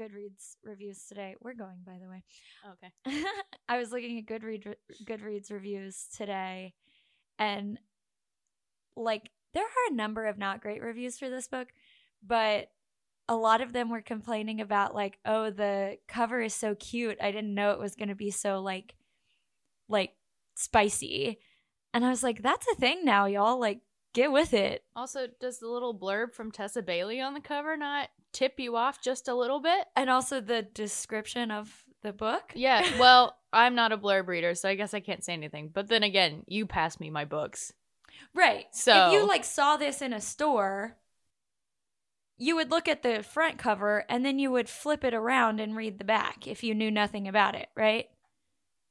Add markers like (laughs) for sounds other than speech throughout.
Goodreads reviews today. We're going, by the way. Oh, okay. (laughs) I was looking at Goodread Goodreads reviews today, and like there are a number of not great reviews for this book, but a lot of them were complaining about like, oh, the cover is so cute. I didn't know it was going to be so like, like spicy, and I was like, that's a thing now, y'all. Like, get with it. Also, does the little blurb from Tessa Bailey on the cover not tip you off just a little bit? And also the description of the book. Yeah, (laughs) well, I'm not a blurb reader, so I guess I can't say anything. But then again, you pass me my books. Right. So- if you like saw this in a store, you would look at the front cover and then you would flip it around and read the back if you knew nothing about it, right?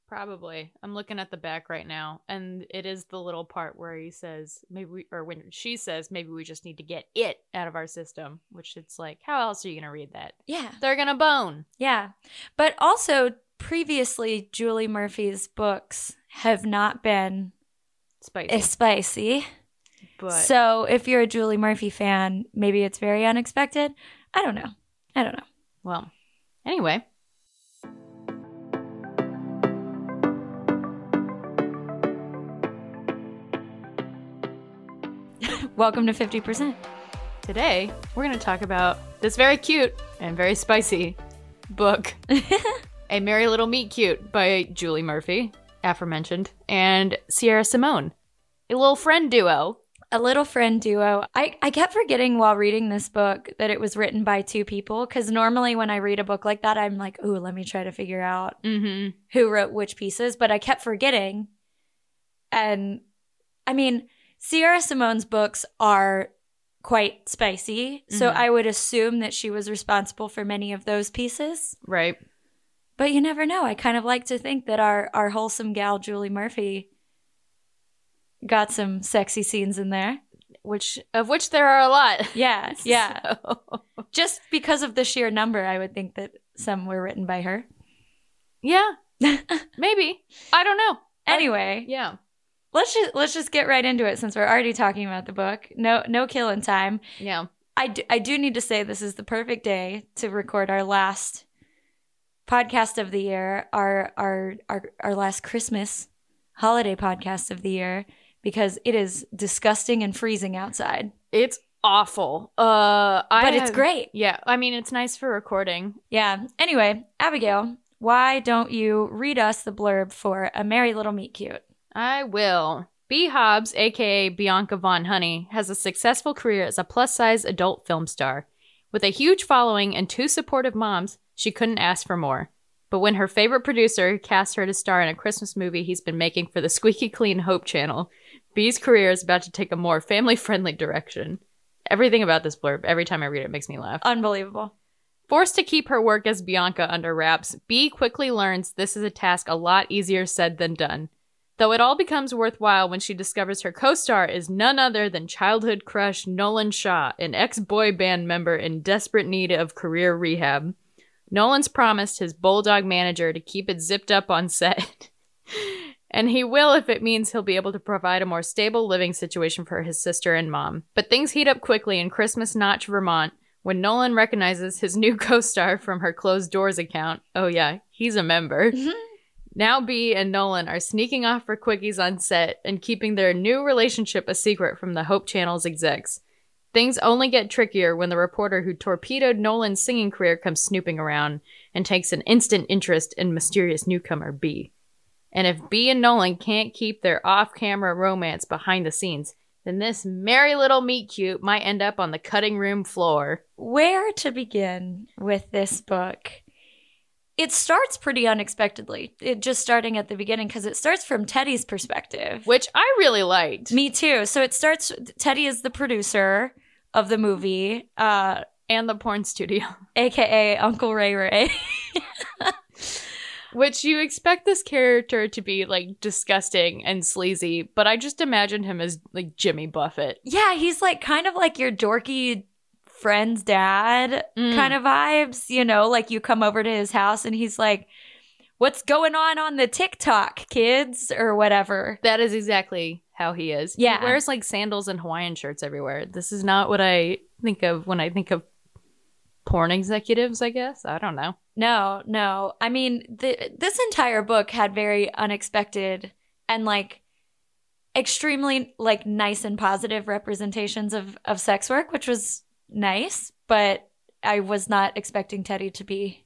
Probably. I'm looking at the back right now, and it is the little part where he says, maybe we, or when she says, maybe we just need to get it out of our system, which it's like, how else are you going to read that? Yeah. They're going to bone. Yeah. But also previously Julie Murphy's books have not been Spicy. spicy. but So if you're a Julie Murphy fan, maybe it's very unexpected. I don't know. I don't know. well, anyway. Welcome to 50%. Today, we're going to talk about this very cute and very spicy book, (laughs) A Merry Little Meet Cute by Julie Murphy, aforementioned, and Sierra Simone, a little friend duo. a little friend duo. I, I kept forgetting while reading this book that it was written by two people because normally when I read a book like that, I'm like, ooh, let me try to figure out Mm-hmm. who wrote which pieces. But I kept forgetting. And I mean, Sierra Simone's books are quite spicy. So Mhm. I would assume that she was responsible for many of those pieces. Right. But you never know. I kind of like to think that our, our wholesome gal, Julie Murphy, got some sexy scenes in there. Which of which there are a lot. Yeah, (laughs) yeah. So- Just because of the sheer number, I would think that some were written by her. yeah, (laughs) maybe. I don't know. anyway, Yeah. Let's just let's just get right into it since we're already talking about the book. No no killing time. Yeah. I do, I do need to say this is the perfect day to record our last podcast of the year, our our our, our last Christmas holiday podcast of the year because it is disgusting and freezing outside. It's awful. Uh I But it's have- great. Yeah. I mean it's nice for recording. Yeah. Anyway, Abigail, why don't you read us the blurb for A Merry Little Meet Cute? I will. B. Hobbs, aka Bianca Von Honey, has a successful career as a plus size adult film star. With a huge following and two supportive moms, she couldn't ask for more. But when her favorite producer cast her to star in a Christmas movie he's been making for the Squeaky Clean Hope channel, B's career is about to take a more family friendly direction. Everything about this blurb, every time I read it, makes me laugh. Unbelievable. Forced to keep her work as Bianca under wraps, B quickly learns this is a task a lot easier said than done. Though it all becomes worthwhile when she discovers her co star is none other than childhood crush Nolan Shaw, an ex boy band member in desperate need of career rehab. Nolan's promised his bulldog manager to keep it zipped up on set. (laughs) and he will if it means he'll be able to provide a more stable living situation for his sister and mom. But things heat up quickly in Christmas Notch, Vermont, when Nolan recognizes his new (laughs) co star from her closed doors account. Oh, yeah, he's a member. Mm-hmm. Now B and Nolan are sneaking off for quickies on set and keeping their new relationship a secret from the Hope Channel's execs. Things only get trickier when the reporter who torpedoed Nolan's singing career comes snooping around and takes an instant interest in mysterious newcomer B. And if B and Nolan can't keep their off camera romance behind the scenes, then this merry little meet cute might end up on the cutting room floor. Where to begin with this book? It starts pretty unexpectedly. It just starting at the beginning because it starts from Teddy's perspective. Which I really liked. Me too. So it starts. Teddy is the producer of the movie, uh, And the porn studio. (laughs) aka Uncle Ray Ray. (laughs) Which you expect this character to be like disgusting and sleazy, but I just imagine him as like Jimmy Buffett. yeah, he's like kind of like your dorky friend's dad Mm. kind of vibes. You know, like you come over to his house and he's like, "What's going on on the TikTok, kids?" or whatever. That is exactly how he is. Yeah. He wears like sandals and Hawaiian shirts everywhere. This is not what I think of when I think of porn executives, I guess. I don't know. No, no. I mean, the, this entire book had very unexpected and like extremely like nice and positive representations of of sex work, which was nice, but I was not expecting Teddy to be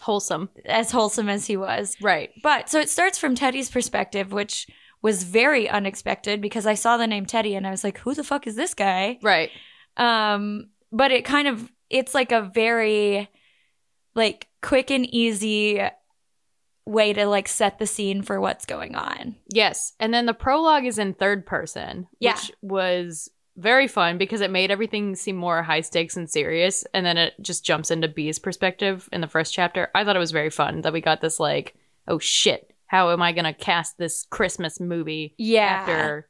Wholesome. as wholesome as he was. Right. But so it starts from Teddy's perspective, which was very unexpected because I saw the name Teddy and I was like, who the fuck is this guy? Right. Um, but it kind of it's like a very like quick and easy way to like set the scene for what's going on. Yes. And then the prologue is in third person, Yeah. which was very fun because it made everything seem more high stakes and serious. And then it just jumps into B's perspective in the first chapter. I thought it was very fun that we got this, like, oh shit, how am I going to cast this Christmas movie Yeah. after?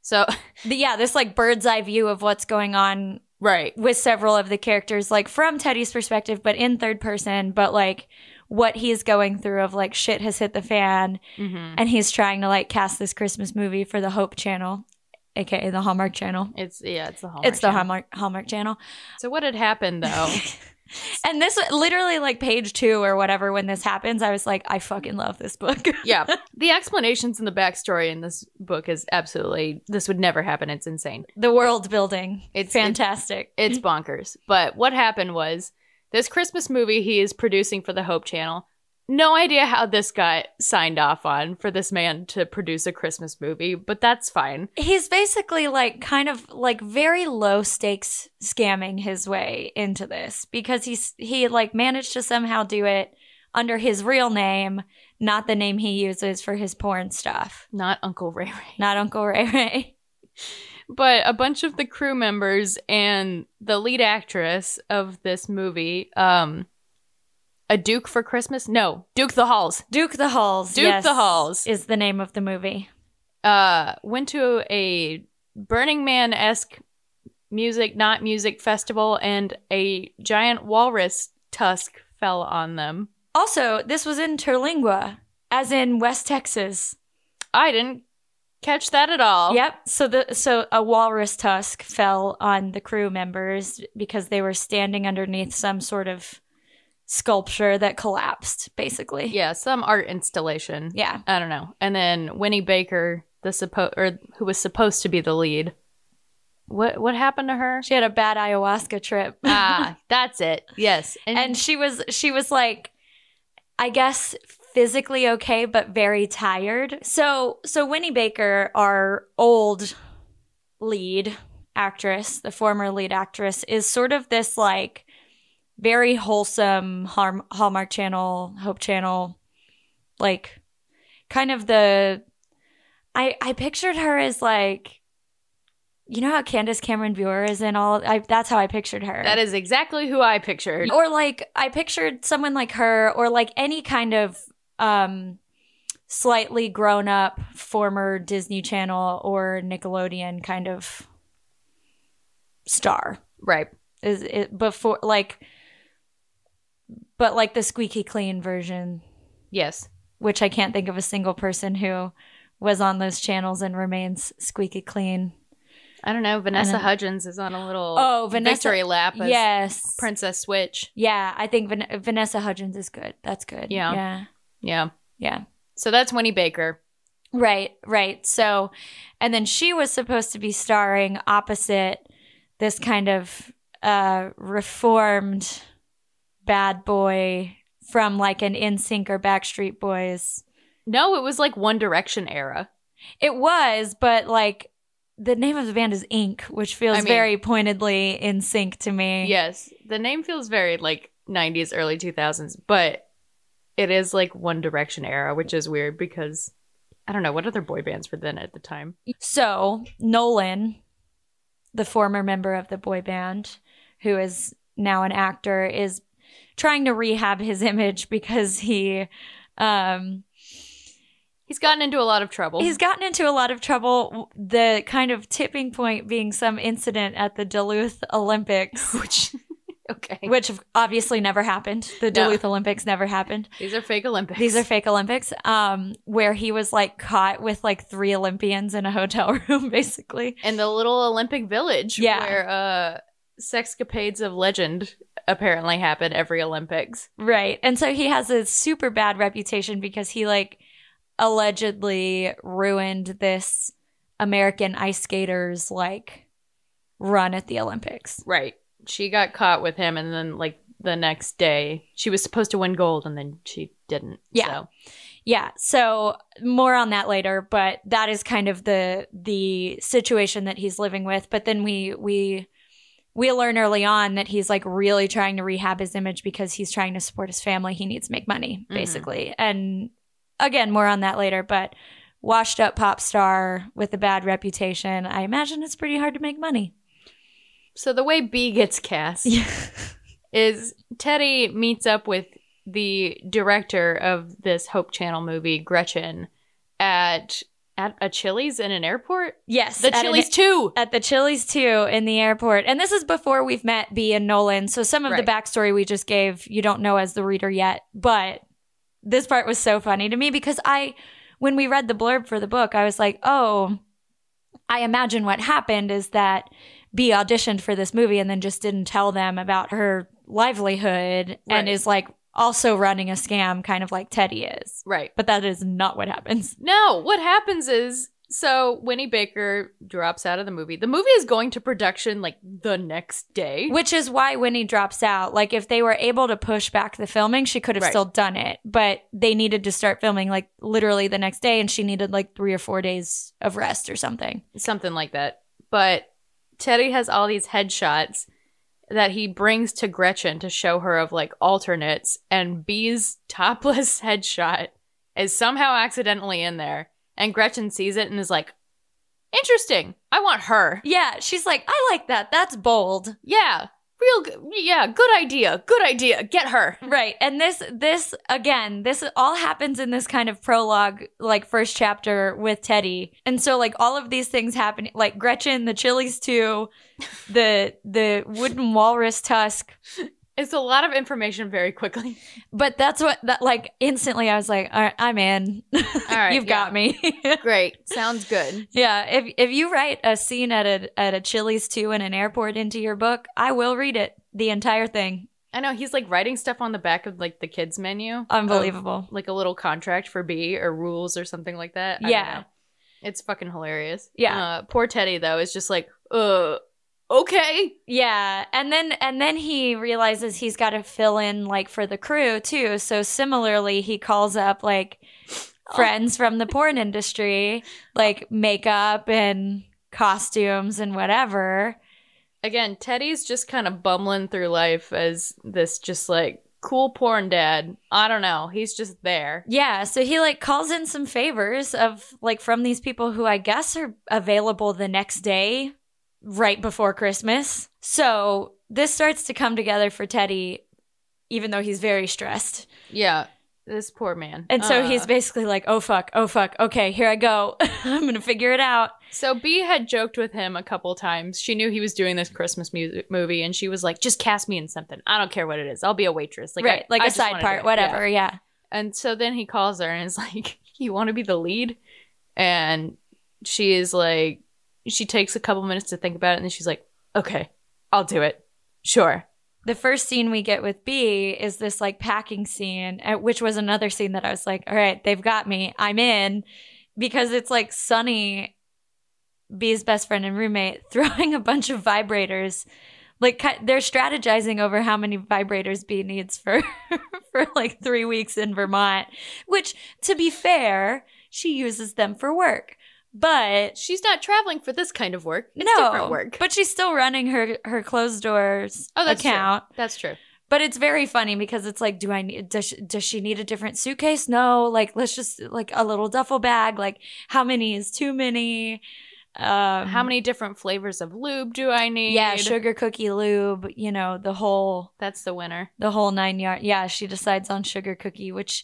So, (laughs) The- yeah, this like bird's eye view of what's going on right. with several of the characters, like from Teddy's perspective, but in third person, but like what he's going through of like shit has hit the fan hmm and he's trying to like cast this Christmas movie for the Hope channel, aka the Hallmark channel. It's, yeah, it's the Hallmark. it's the channel. Hallmark Hallmark channel. So, what had happened though? (laughs) and this literally like page two or whatever when this happens, I was like, I fucking love this book. (laughs) yeah. The explanations and the backstory in this book is absolutely, this would never happen. It's insane. the world building. It's- It's fantastic. It's bonkers. But what happened was this Christmas movie he is producing for the Hope Channel. No idea how this got signed off on for this man to produce a Christmas movie, but that's fine. He's basically like kind of like very low stakes scamming his way into this because he's he like managed to somehow do it under his real name, not the name he uses for his porn stuff. Not Uncle Ray Ray. Not Uncle Ray Ray. But a bunch of the crew members and the lead actress of this movie, um, a Duke for Christmas? No, Duke the Halls. Duke the Halls. Duke yes, the Halls. is the name of the movie. uh went to a Burning Man esque music, not music festival, and a giant walrus tusk fell on them. Also, this was in Terlingua, as in West Texas. I didn't catch that at all. Yep. So the so a walrus tusk fell on the crew members because they were standing underneath some sort of sculpture that collapsed, basically. Yeah, some art installation. Yeah. I don't know. And then Winnie Baker, the suppo- or who was supposed to be the lead. What what happened to her? She had a bad ayahuasca trip. ah, (laughs) that's it. Yes. and she was she was like I guess physically okay but very tired. So so Winnie Baker, our old lead actress, the former lead actress is sort of this like very wholesome Har- Hallmark channel, Hope channel like kind of the I I pictured her as like you know how Candace Cameron Bure is in all I that's how I pictured her. that is exactly who I pictured. or like I pictured someone like her or like any kind of um slightly grown up former Disney Channel or Nickelodeon kind of star Right. is it before like but like the squeaky clean version Yes. which I can't think of a single person who was on those channels and remains squeaky clean. I don't know. Vanessa don't- Hudgens is on a little Oh, Vanessa- victory lap Yes. Princess Switch. Yeah, I think Van- Vanessa Hudgens is good. That's good. Yeah. Yeah. Yeah. Yeah. So that's Winnie Baker. Right, right. So, and then she was supposed to be starring opposite this kind of uh reformed bad boy from like an NSYNC or Backstreet Boys. No, it was like One Direction era. It was, but like the name of the band is Ink, which feels I mean- very pointedly in sync to me. Yes. The name feels very like 90s, early 2000s, but it is like One Direction era, which is weird because I don't know what other boy bands were then at the time. So, Nolan, the former member of the boy band, who is now an actor, is trying to rehab his image because he um He's gotten into a lot of trouble. he's gotten into a lot of trouble the kind of tipping point being some incident at the Duluth Olympics (laughs) which okay. which obviously never happened the No. Duluth Olympics never happened These are fake Olympics. these are fake Olympics um where he was like caught with like three Olympians in a hotel (laughs) room basically in the little Olympic village Yeah. where uh sexcapades of legend apparently happen every Olympics. Right. And so he has a super bad reputation because he like allegedly ruined this American ice skaters like run at the Olympics. Right. She got caught with him and then like the next day she was supposed to win gold and then she didn't. Yeah. So. Yeah, so more on that later, but that is kind of the the situation that he's living with. But then we we we learn early on that he's like really trying to rehab his image because he's trying to support his family. He needs to make money, Mhm. basically. And again, more on that later, but washed up pop star with a bad reputation. I imagine it's pretty hard to make money. So the way B gets cast Yeah. (laughs) is Teddy meets up with the director of this Hope Channel movie, Gretchen, at at a Chili's in an airport. yes. The at an- Chili's too. at the Chili's too in the airport. And this is before we've met B and Nolan. So some of Right. the backstory we just gave, you don't know as the reader yet. But this part was so funny to me because I, when we read the blurb for the book, I was like, oh, I imagine what happened is that B auditioned for this movie and then just didn't tell them about her livelihood and is like also running a scam, kind of like Teddy is. Right. But that is not what happens. No, what happens is so Winnie Baker drops out of the movie. The movie is going to production like the next day. Which is why Winnie drops out. Like, if they were able to push back the filming, she could have Right. still done it. But they needed to start filming like literally the next day, and she needed like three or four days of rest or something. something like that. But Teddy has all these headshots that he brings to Gretchen to show her of like alternates, and B's topless (laughs) headshot is somehow accidentally in there. And Gretchen sees it and is like, interesting. I want her. Yeah, she's like, I like that. That's bold. Yeah. Real good. Yeah. Good idea. Good idea. Get her. Right. And this, this, again, this all happens in this kind of prologue, like first chapter with Teddy. And so, like, all of these things happen, like Gretchen, the Chili's too, the, the wooden walrus tusk. It's a lot of information very quickly. But that's what that like instantly I was like, all right, I'm in. All right, (laughs) You've got me. (laughs) Great. Sounds good. yeah. If if you write a scene at a at a Chili's Too in an airport into your book, I will read it. The entire thing. I know he's like writing stuff on the back of like the kids menu. of, Unbelievable. like a little contract for B or rules or something like that. I Yeah. It's fucking hilarious. Yeah. Uh, poor Teddy though is just like, uh, okay. Yeah. And then and then he realizes he's got to fill in like for the crew too. So similarly he calls up like oh. friends from the porn industry, like makeup and costumes and whatever. Again, Teddy's just kind of bumbling through life as this just like cool porn dad. I don't know. He's just there. Yeah, so he like calls in some favors of like from these people who I guess are available the next day right before Christmas. So this starts to come together for Teddy even though he's very stressed. Yeah. This poor man. And so Uh, he's basically like, "Oh fuck, oh fuck. Okay, here I go. (laughs) I'm going to figure it out." So B had joked with him a couple times. She knew he was doing this Christmas music movie, and she was like, "Just cast me in something. I don't care what it is. I'll be a waitress, like right, I- like I a side part, whatever. Yeah. Yeah. And so then he calls her and is (laughs) like, "You want to be the lead?" And she is like, she takes a couple minutes to think about it, and then she's like, "Okay, I'll do it. Sure." The first scene we get with B is this like packing scene, which was another scene that I was like, all right, they've got me. I'm in because it's like Sunny, B's best friend and roommate, (laughs) throwing a bunch of vibrators. Like they're strategizing over how many vibrators B needs for (laughs) for like three weeks in Vermont. Which, to be fair, she uses them for work, but She's not traveling for this kind of work. It's no, different work. But she's still running her her closed doors oh, that's account. true. That's true. But it's very funny because it's like, do I need, does she, does she need a different suitcase? No, like, let's just, like, a little duffel bag. Like, how many is too many? Um, How many different flavors of lube do I need? Yeah, sugar cookie lube, you know, the whole, That's the winner. the whole nine yard. Yeah, she decides on sugar cookie, which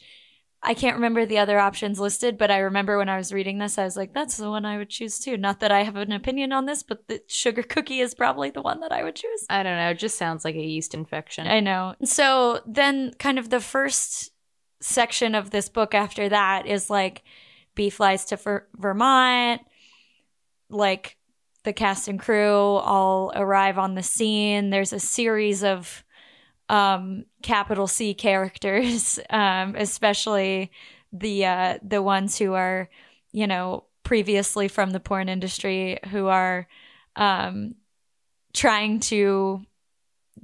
I can't remember the other options listed, but I remember when I was reading this, I was like, that's the one I would choose too. Not that I have an opinion on this, but the sugar cookie is probably the one that I would choose. I don't know. It just sounds like a yeast infection. I know. So then, kind of the first section of this book after that is like B flies to Ver- Vermont, like the cast and crew all arrive on the scene. There's a series of um, capital C characters, (laughs) um, especially the uh, the ones who are, you know, previously from the porn industry, who are um, trying to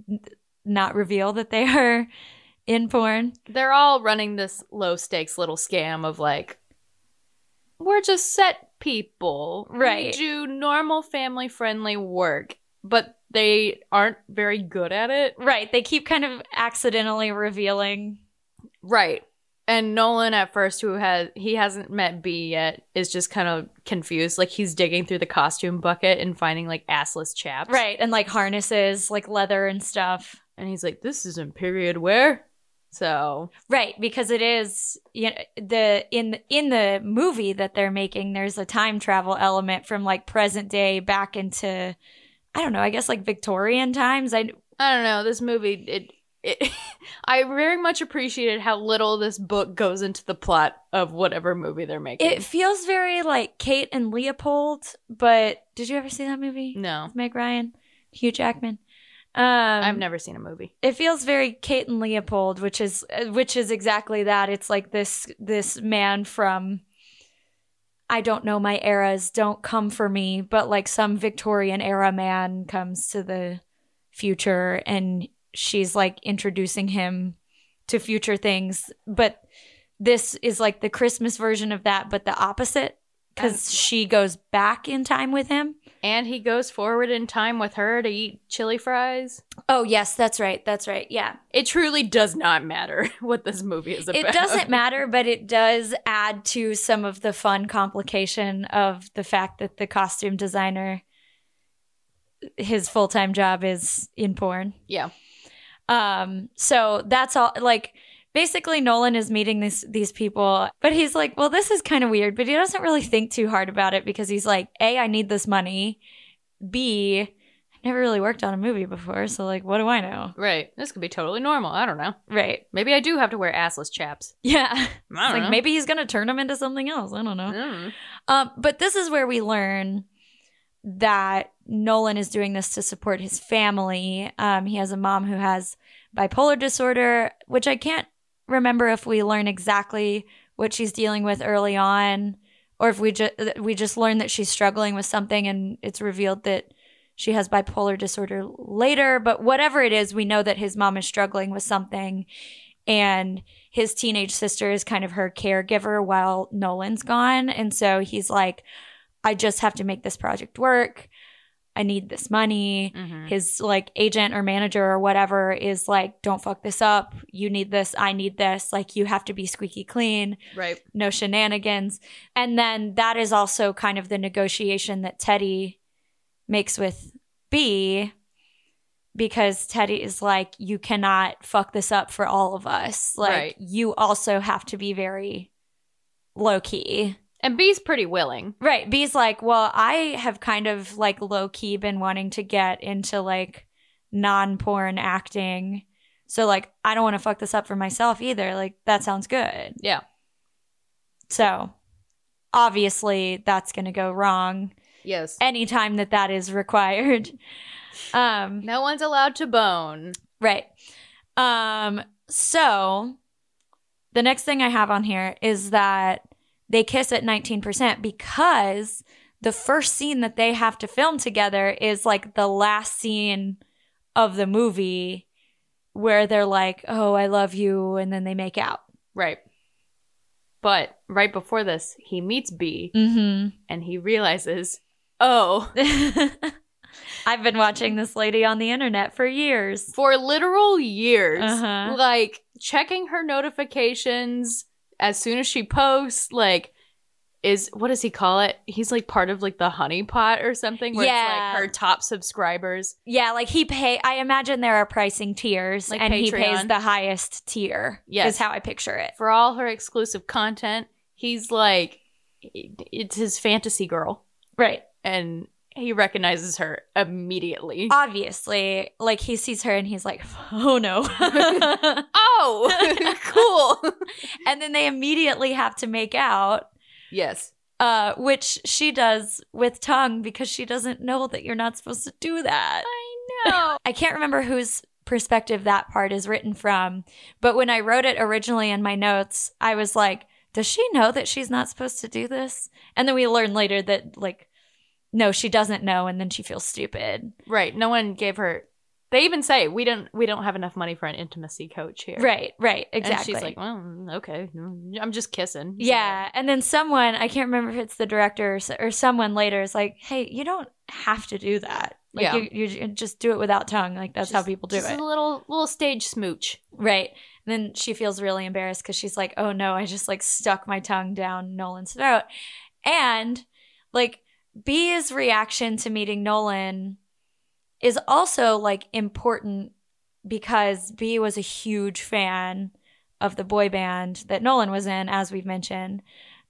n- not reveal that they (laughs) are in porn. They're all running this low stakes little scam of like, we're just set people. Right. We do normal family friendly work, but they aren't very good at it. Right. They keep kind of accidentally revealing. Right. And Nolan at first who has he hasn't met B yet is just kind of confused. Like he's digging through the costume bucket and finding like assless chaps. Right. And like harnesses, like leather and stuff. And he's like, This isn't period wear. So Right, because it is you know the in in the movie that they're making there's a time travel element from like present day back into I don't know, I guess like Victorian times. I I don't know, this movie it it, (laughs) I very much appreciated how little this book goes into the plot of whatever movie they're making. it feels very like Kate and Leopold, but did you ever see that movie? no, With Meg Ryan, Hugh Jackman. Um I've never seen a movie. it feels very Kate and Leopold, which is which is exactly that. It's like this this man from I don't know my eras, don't come for me, but like some Victorian era man comes to the future and she's like introducing him to future things, but this is like the Christmas version of that, but the opposite cuz she goes back in time with him. And he goes forward in time with her to eat chili fries. Oh, yes, that's right. That's right. Yeah. It truly does not matter (laughs) what this movie is about. It doesn't (laughs) matter, but it does add to some of the fun complication of the fact that the costume designer, his full time job is in porn. Yeah. Um, so that's all. Like, basically, Nolan is meeting these these people, but he's like, "Well, this is kind of weird," but he doesn't really think too hard about it because he's like, "A, I need this money. B, I never really worked on a movie before, so like, what do I know?" Right. This could be totally normal. I don't know. Right? Maybe I do have to wear assless chaps. Yeah. I (laughs) don't like know. maybe he's gonna turn them into something else. I don't know. Mm. Um, but this is where we learn that Nolan is doing this to support his family. Um, he has a mom who has bipolar disorder, which I can't remember if we learn exactly what she's dealing with early on, or if we just we just learn that she's struggling with something and it's revealed that she has bipolar disorder later. But whatever it is, we know that his mom is struggling with something, and his teenage sister is kind of her caregiver while Nolan's gone. And so he's like, I just have to make this project work. I need this money. Mhm. His like agent or manager or whatever is like, don't fuck this up. You need this. I need this. Like, you have to be squeaky clean, Right. no shenanigans. And then that is also kind of the negotiation that Teddy makes with B because Teddy is like, you cannot fuck this up for all of us. Like, Right. you also have to be very low key. And B's pretty willing. Right. B's like, well, I have kind of like low key been wanting to get into like non porn acting. So, like, I don't want to fuck this up for myself either. Like, that sounds good. Yeah. So, obviously, that's going to go wrong Yes. anytime that that is required. (laughs) Um, No one's allowed to bone. Right. Um, so the next thing I have on here is that they kiss at 19% because the first scene that they have to film together is like the last scene of the movie where they're like, "Oh, I love you," and then they make out. Right. But right before this, he meets B Mhm. and he realizes, oh, (laughs) I've been watching this lady on the internet for years. for literal years, Uh-huh. like checking her notifications as soon as she posts, like, is what does he call it? He's like part of like the honeypot or something where Yeah. it's like her top subscribers. Yeah, like he pay. I imagine there are pricing tiers, Like and he pays the highest tier. Yes. is how I picture it. For all her exclusive content, he's like, it's his fantasy girl. Right. And he recognizes her immediately. Obviously, like he sees her and he's like, "Oh no!" (laughs) oh, (laughs) cool. and then they immediately have to make out. yes. uh, which she does with tongue because she doesn't know that you're not supposed to do that. I know. (laughs) I can't remember whose perspective that part is written from, but when I wrote it originally in my notes, I was like, does she know that she's not supposed to do this? And then we learn later that, like, no, she doesn't know, and then she feels stupid. right. No one gave her. They even say we don't we don't have enough money for an intimacy coach here. Right, right, exactly. And she's like, well, okay, I'm just kissing. Yeah, and then someone I can't remember if it's the director or, or someone later is like, "Hey, you don't have to do that. Like, Yeah. you, you just do it without tongue. Like that's how people do just it, A little little stage smooch. right?" And then she feels really embarrassed because she's like, "Oh no, I just like stuck my tongue down Nolan's throat," and like B's reaction to meeting Nolan is also like important because B was a huge fan of the boy band that Nolan was in, as we've mentioned,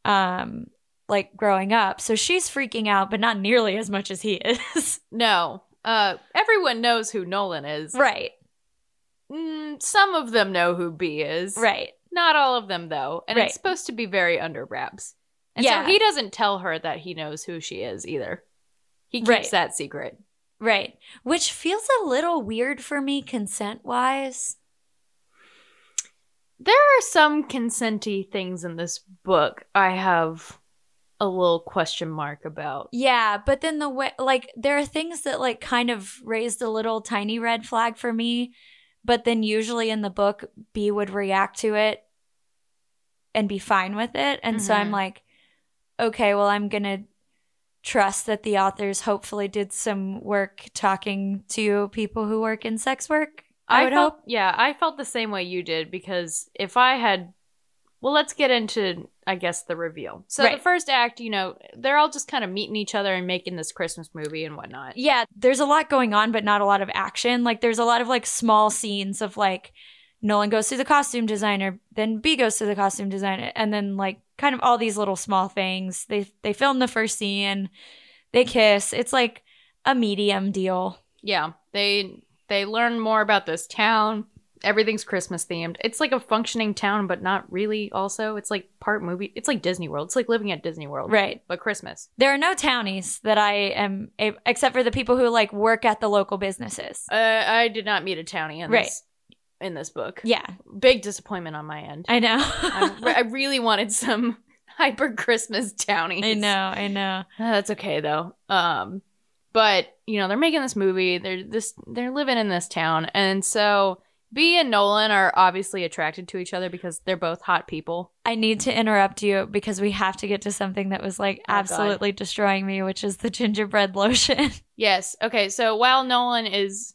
um, like growing up. So she's freaking out, but not nearly as much as he is. (laughs) No. Uh, everyone knows who Nolan is. right, Mm, some of them know who B is. right. Not all of them, though. And Right. it's supposed to be very under wraps. And Yeah. so he doesn't tell her that he knows who she is either. He keeps Right. that secret. Right. Which feels a little weird for me consent wise. There are some consenty things in this book I have a little question mark about. Yeah, but then the way like there are things that like kind of raised a little tiny red flag for me, but then usually in the book B would react to it and be fine with it. And so I'm Mhm. like okay, well I'm going to trust that the authors hopefully did some work talking to people who work in sex work. I, would felt, hope. Yeah, I felt the same way you did because if I had. Well, let's get into, I guess, the reveal. So, the first act, you know, they're all just kind of meeting each other and making this Christmas movie and whatnot. yeah, there's a lot going on, but not a lot of action. Like there's a lot of like small scenes of like Nolan goes to the costume designer, then B goes to the costume designer, and then like kind of all these little small things. They they film the first scene, they kiss. It's like a medium deal. Yeah, they they learn more about this town. Everything's Christmas themed. It's like a functioning town, but not really. Also, it's like part movie. It's like Disney World. It's like living at Disney World, Right. But Christmas. There are no townies that I am, except for the people who like work at the local businesses. Uh, I did not meet a townie in Right. this in this book. Yeah, Big disappointment on my end. I know. I, I (laughs) really wanted some (laughs) hyper Christmas townies. I know. I know. Uh, That's okay though. Um, but you know they're making this movie. They're this. They're living in this town, and so B and Nolan are obviously attracted to each other because they're both hot people. I need to interrupt you because we have to get to something that was like Oh, God. absolutely destroying me, which is the gingerbread lotion. (laughs) Yes. Okay. So while Nolan is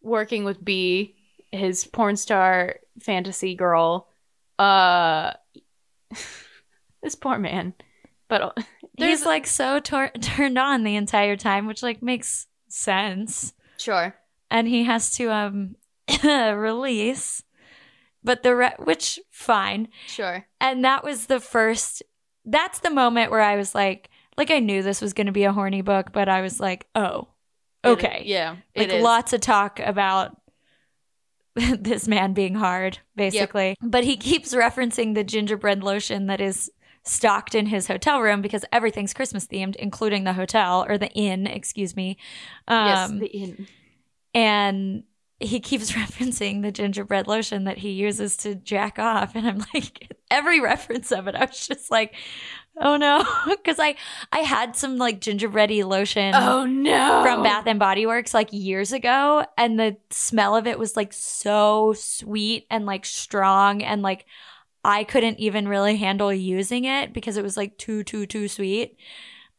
working with B, his porn star fantasy girl, uh, (laughs) this poor man. But there's He's like so tor- turned on the entire time, which like makes sense. sure. And he has to um (coughs) release, but the re- which fine. Sure. And that was the first. That's the moment where I was like, like I knew this was going to be a horny book, but I was like, oh, It- okay, yeah. like it is. lots of talk about (laughs) this man being hard, basically. But he keeps referencing the gingerbread lotion that is stocked in his hotel room because everything's Christmas themed, including the hotel or the inn, excuse me. yes. Um, The inn. and he keeps (laughs) referencing the gingerbread lotion that he uses to jack off and i'm like (laughs) every reference of it i was just like oh no (laughs) because i i had some like gingerbready lotion Oh no! from bath and body works like years ago and the smell of it was like so sweet and like strong and like i couldn't even really handle using it because it was like too too too sweet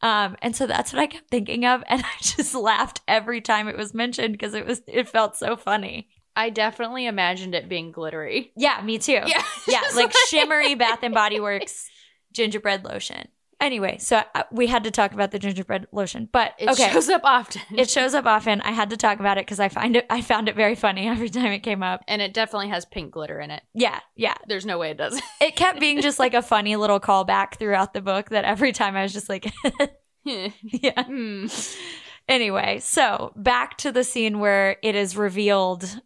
um, and so that's what I kept thinking of, and (laughs) I just laughed every time it was mentioned because it was it felt so funny. I definitely imagined it being glittery. Yeah, me too. Yeah. (laughs) yeah, Just like shimmery Bath and Body Works gingerbread lotion. Anyway, so uh, we had to talk about the gingerbread lotion, but It okay, shows up often. it shows up often. I had to talk about it because I find it I found it very funny every time it came up. and it definitely has pink glitter in it. Yeah, yeah. There's no way it doesn't. (laughs) It kept being just like a funny little callback throughout the book that every time I was just like, (laughs) (laughs) yeah. Hmm. Anyway, so back to the scene where it is revealed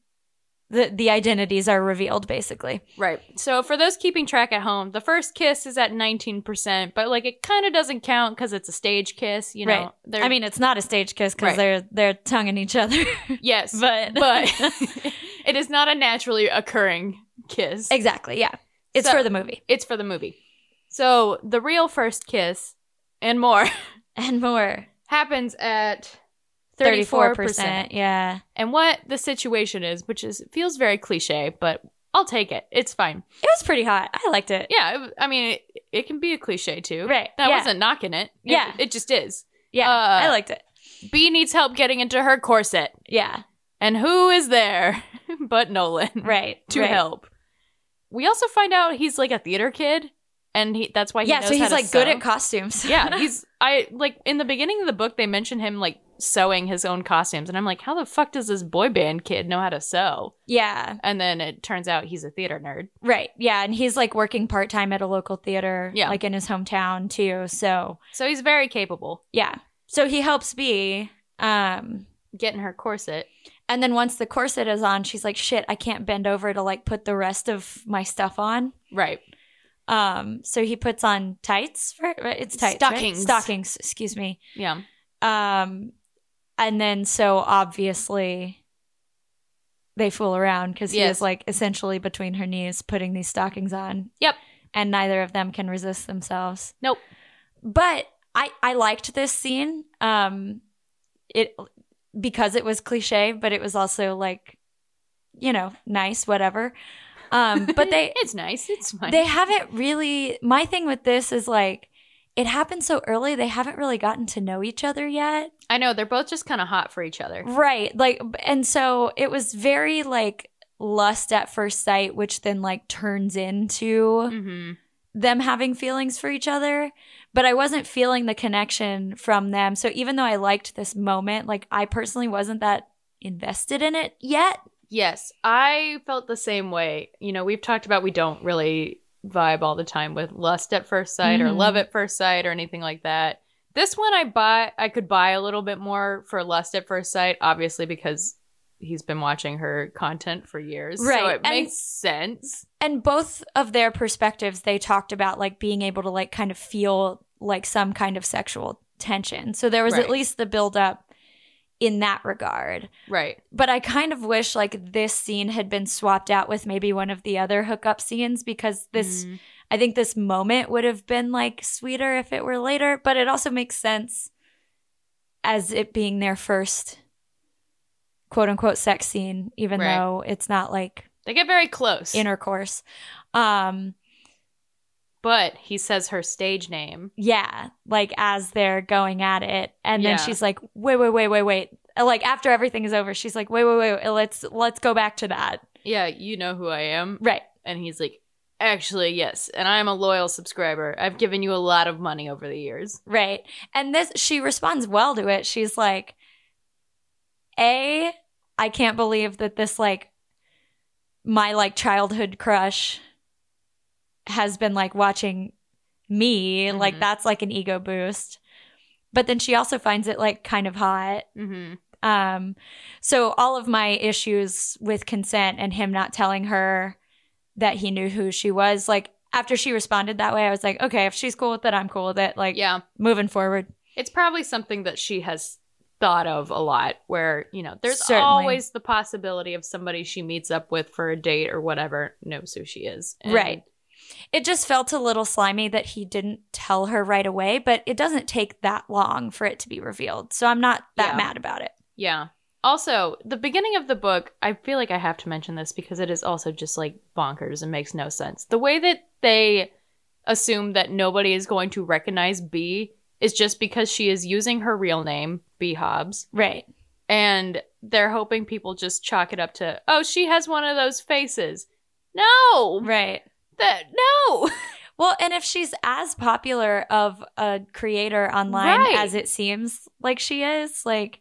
the the identities are revealed basically. Right. So for those keeping track at home, the first kiss is at 19%, but like it kind of doesn't count because it's a stage kiss, you know. Right. I mean, it's not a stage kiss because Right. they're they're tonguing each other, (laughs) yes, (laughs) but but (laughs) it is not a naturally occurring kiss. exactly, yeah, it's So- for the movie It's for the movie. So the real first kiss and more and more. happens at 34 34%. yeah. And what the situation is, which is feels very cliche, but I'll take it. It's fine. It was pretty hot. I liked it. Yeah, it, I mean, it, it can be a cliche too. Right. That yeah. wasn't knocking it. It- Yeah. It, just is. Yeah, uh, I liked it. B needs help getting into her corset. Yeah, And who is there (laughs) but Nolan right. (laughs) to right. help? We also find out he's like a theater kid, and he that's why he Yeah, so he's like good at costumes. yeah, (laughs) he's I like in the beginning of the book they mention him like sewing his own costumes, and I'm like, how the fuck does this boy band kid know how to sew? yeah, And then it turns out he's a theater nerd. right. Yeah, and he's like working part time at a local theater, Yeah. like in his hometown too. So So he's very capable. yeah, so he helps B. Um, Getting her corset. and then once the corset is on, she's like, "Shit, I can't bend over to like put the rest of my stuff on." Right. Um, so he puts on tights for right? it's tights, right? Stockings. stockings. Excuse me. Yeah. Um, and then so obviously they fool around because he Yes. is like essentially between her knees putting these stockings on. Yep. And neither of them can resist themselves. Nope. But I I liked this scene. Um, it because it was cliche, but it was also like, you know, nice, whatever. Um, but they (laughs) it's nice. It's fine. they haven't really my thing with this is like it happened so early they haven't really gotten to know each other yet I know they're both just kind of hot for each other. right like and so it was very like lust at first sight which then like turns into Mm-hmm. them having feelings for each other but i wasn't feeling the connection from them so even though i liked this moment like i personally wasn't that invested in it yet Yes, I felt the same way. You know, we've talked about we don't really vibe all the time with lust at first sight or Mhm. love at first sight or anything like that. This one I buy I could buy a little bit more for lust at first sight, obviously because he's been watching her content for years. So Right, it and- makes sense. and both of their perspectives they talked about like being able to like kind of feel like some kind of sexual tension so there was Right. at least the build up in that regard Right. but i kind of wish like this scene had been swapped out with maybe one of the other hookup scenes because this Mm. i think this moment would have been like sweeter if it were later but it also makes sense as it being their first quote unquote sex scene even Right. though it's not like they get very close. intercourse um but he says her stage name. yeah like as they're going at it and Yeah. then she's like wait wait wait wait wait like after everything is over she's like wait wait wait, wait let's let's go back to that Yeah, you know who I am. right And he's like, Actually, yes, and I'm a loyal subscriber. I've given you a lot of money over the years. right and this she responds well to it she's like a i can't believe that this like my like childhood crush has been like watching me like Mhm. that's like an ego boost but then she also finds it like kind of hot Mm-hmm. Um, so all of my issues with consent and him not telling her that he knew who she was, like after she responded that way, I was like, okay, if she's cool with it, I'm cool with it. Like, Yeah, moving forward. it's probably something that she has thought of a lot where, you know, there's Certainly. always the possibility of somebody she meets up with for a date or whatever knows who she is. And- Right. It just felt a little slimy that he didn't tell her right away, but it doesn't take that long for it to be revealed. So I'm not that Yeah. mad about it. Yeah. Also, the beginning of the book, I feel like I have to mention this because it is also just like bonkers and makes no sense. The way that they assume that nobody is going to recognize B is just because she is using her real name, B Hobbs, Right. and they're hoping people just chalk it up to, oh, she has one of those faces. No, Right. That no. (laughs) Well, and if she's as popular of a creator online Right. as it seems like she is, like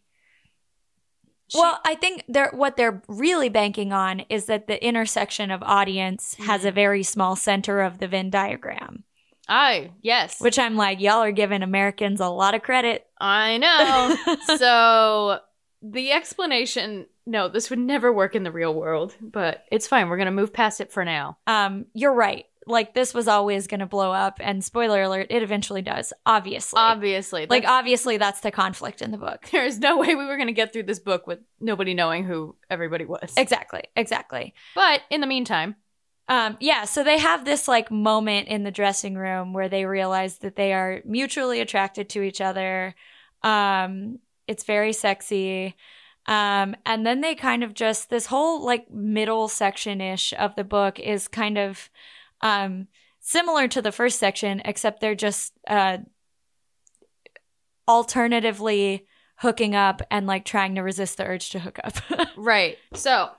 She- Well, I think they're what they're really banking on is that the intersection of audience has a Mhm. very small center of the Venn diagram, I yes, which I'm like, y'all are giving Americans a lot of credit. I know. (laughs) so the explanation no, this would never work in the real world, but it's fine. We're going to move past it for now. Um, you're right. Like this was always going to blow up, and spoiler alert, it eventually does. Obviously, Obviously. like obviously that's the conflict in the book. (laughs) there's no way we were going to get through this book with nobody knowing who everybody was. Exactly, exactly. But in the meantime, Um, yeah, so they have this like moment in the dressing room where they realize that they are mutually attracted to each other. Um, it's very sexy. Um, and then they kind of just this whole like middle section ish of the book is kind of um similar to the first section, except they're just uh alternatively hooking up and like trying to resist the urge to hook up. (laughs) right. So,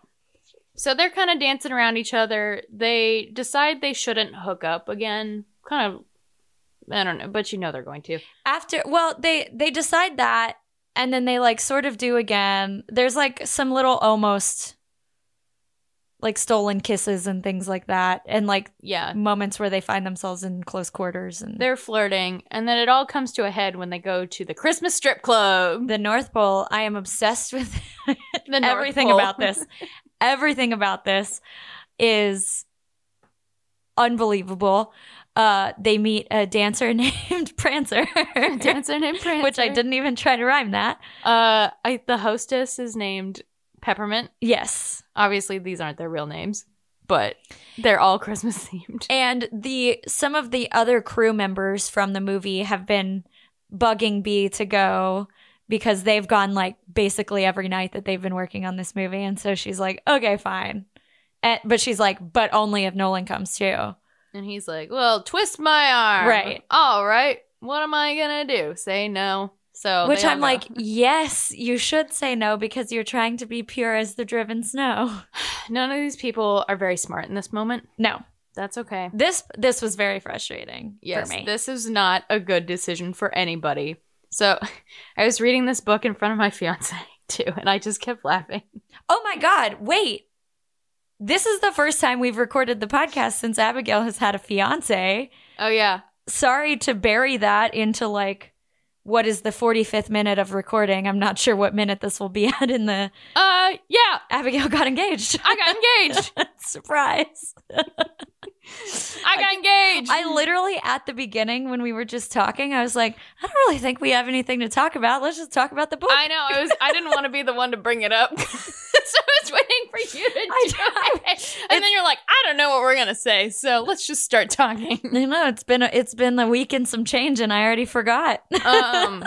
so they're kind of dancing around each other. They decide they shouldn't hook up again. Kind of, I don't know, but you know they're going to. after well they they decide that and then they like sort of do again there's like some little almost like stolen kisses and things like that and like Yeah. moments where they find themselves in close quarters and They're flirting, and then it all comes to a head when they go to the Christmas strip club. the north pole i am obsessed with (laughs) The North everything Pole. about this (laughs) everything about this is unbelievable uh they meet a dancer (laughs) named prancer Dancer named Prancer. (laughs) which i didn't even try to rhyme that Uh, I the hostess is named Peppermint. yes Obviously, these aren't their real names, but they're all (laughs) Christmas themed. And the some of the other crew members from the movie have been bugging B to go because they've gone like basically every night that they've been working on this movie. And so she's like, okay, fine. And, but she's like, but only if Nolan comes too. And he's like, "Well, twist my arm." Right. All right. What am I gonna do? Say no. So Which I'm go. like, (sighs) yes, you should say no because you're trying to be pure as the driven snow. (sighs) none of these people are very smart in this moment. No, That's okay. this this was very frustrating Yes, for me. this is not a good decision for anybody. So, (laughs) I was reading this book in front of my fiance (laughs) too, and I just kept laughing. oh my god, wait. This is the first time we've recorded the podcast since Abigail has had a fiance. Oh yeah, sorry to bury that into like what is the 45th minute of recording. I'm not sure what minute this will be (laughs) at in the uh, yeah, Abigail got engaged. I got engaged. (laughs) Surprise. (laughs) (laughs) I got engaged. I literally at the beginning when we were just talking, I was like, I don't really think we have anything to talk about. Let's just talk about the book. I know. I was. I didn't want to be the one to bring it up, (laughs) so I was waiting for you to do I- it. And then you're like, I don't know what we're gonna say, so let's just start talking. You know it's been a, it's been a week and some change, and I already forgot. Um,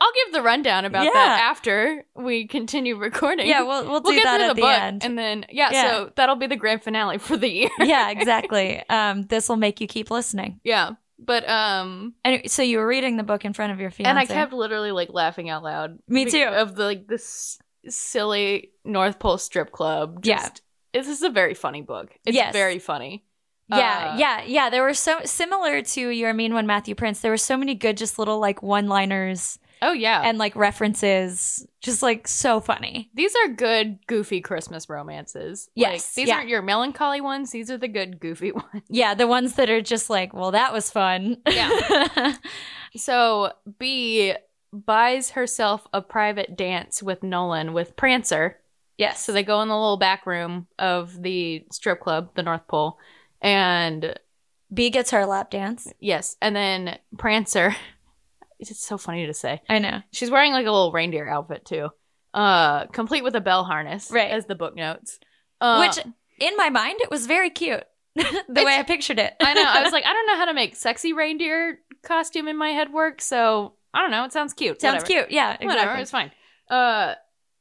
I'll give the rundown about Yeah. that after we continue recording. yeah, we'll we'll do we'll get that at the the, book, end. and then yeah, Yeah. so that'll be the grand finale for the year. (laughs) yeah, (laughs) exactly. Um, this will make you keep listening. yeah, but um, And so you were reading the book in front of your fiance, and I kept literally like laughing out loud. Me too. Of the like this silly North Pole strip club. Yeah. This is a very funny book. It's Yes. very funny. Yeah, Uh, yeah, yeah. There were so similar to Your Mean One, Matthew Prince. There were so many good, just little like one-liners Oh yeah. and like references, just like so funny. these are good, goofy Christmas romances. Yes, Like, these yeah. aren't your melancholy ones. These are the good, goofy (laughs) ones. Yeah, the ones that are just like, well, that was fun. Yeah. (laughs) So B buys herself a private dance with Nolan with Prancer. yes. So they go in the little back room of the strip club, the North Pole, and B gets her lap dance. yes, and then Prancer. (laughs) It's so funny to say. I know. She's wearing like a little reindeer outfit too, uh, complete with a bell harness, Right. As the book notes. Uh, Which in my mind, it was very cute. (laughs) the way I pictured it. I know. I was (laughs) like, I don't know how to make sexy reindeer costume in my head work, so I don't know. It sounds cute. sounds Whatever. cute. Yeah, exactly. Whatever. It's fine. Uh,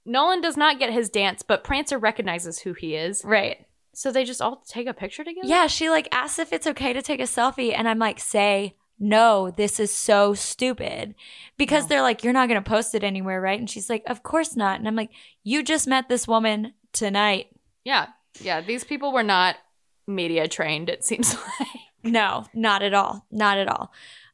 Nolan does not get his dance, but Prancer recognizes who he is, Right. so they just all take a picture together. Yeah, she like asks if it's okay to take a selfie, and I'm like, say no, this is so stupid. Because No. they're like, you're not going to post it anywhere, right? And she's like, of course not. And I'm like, you just met this woman tonight. yeah, yeah. These people were not media trained. It seems (laughs) like. No, not at all. Not at all.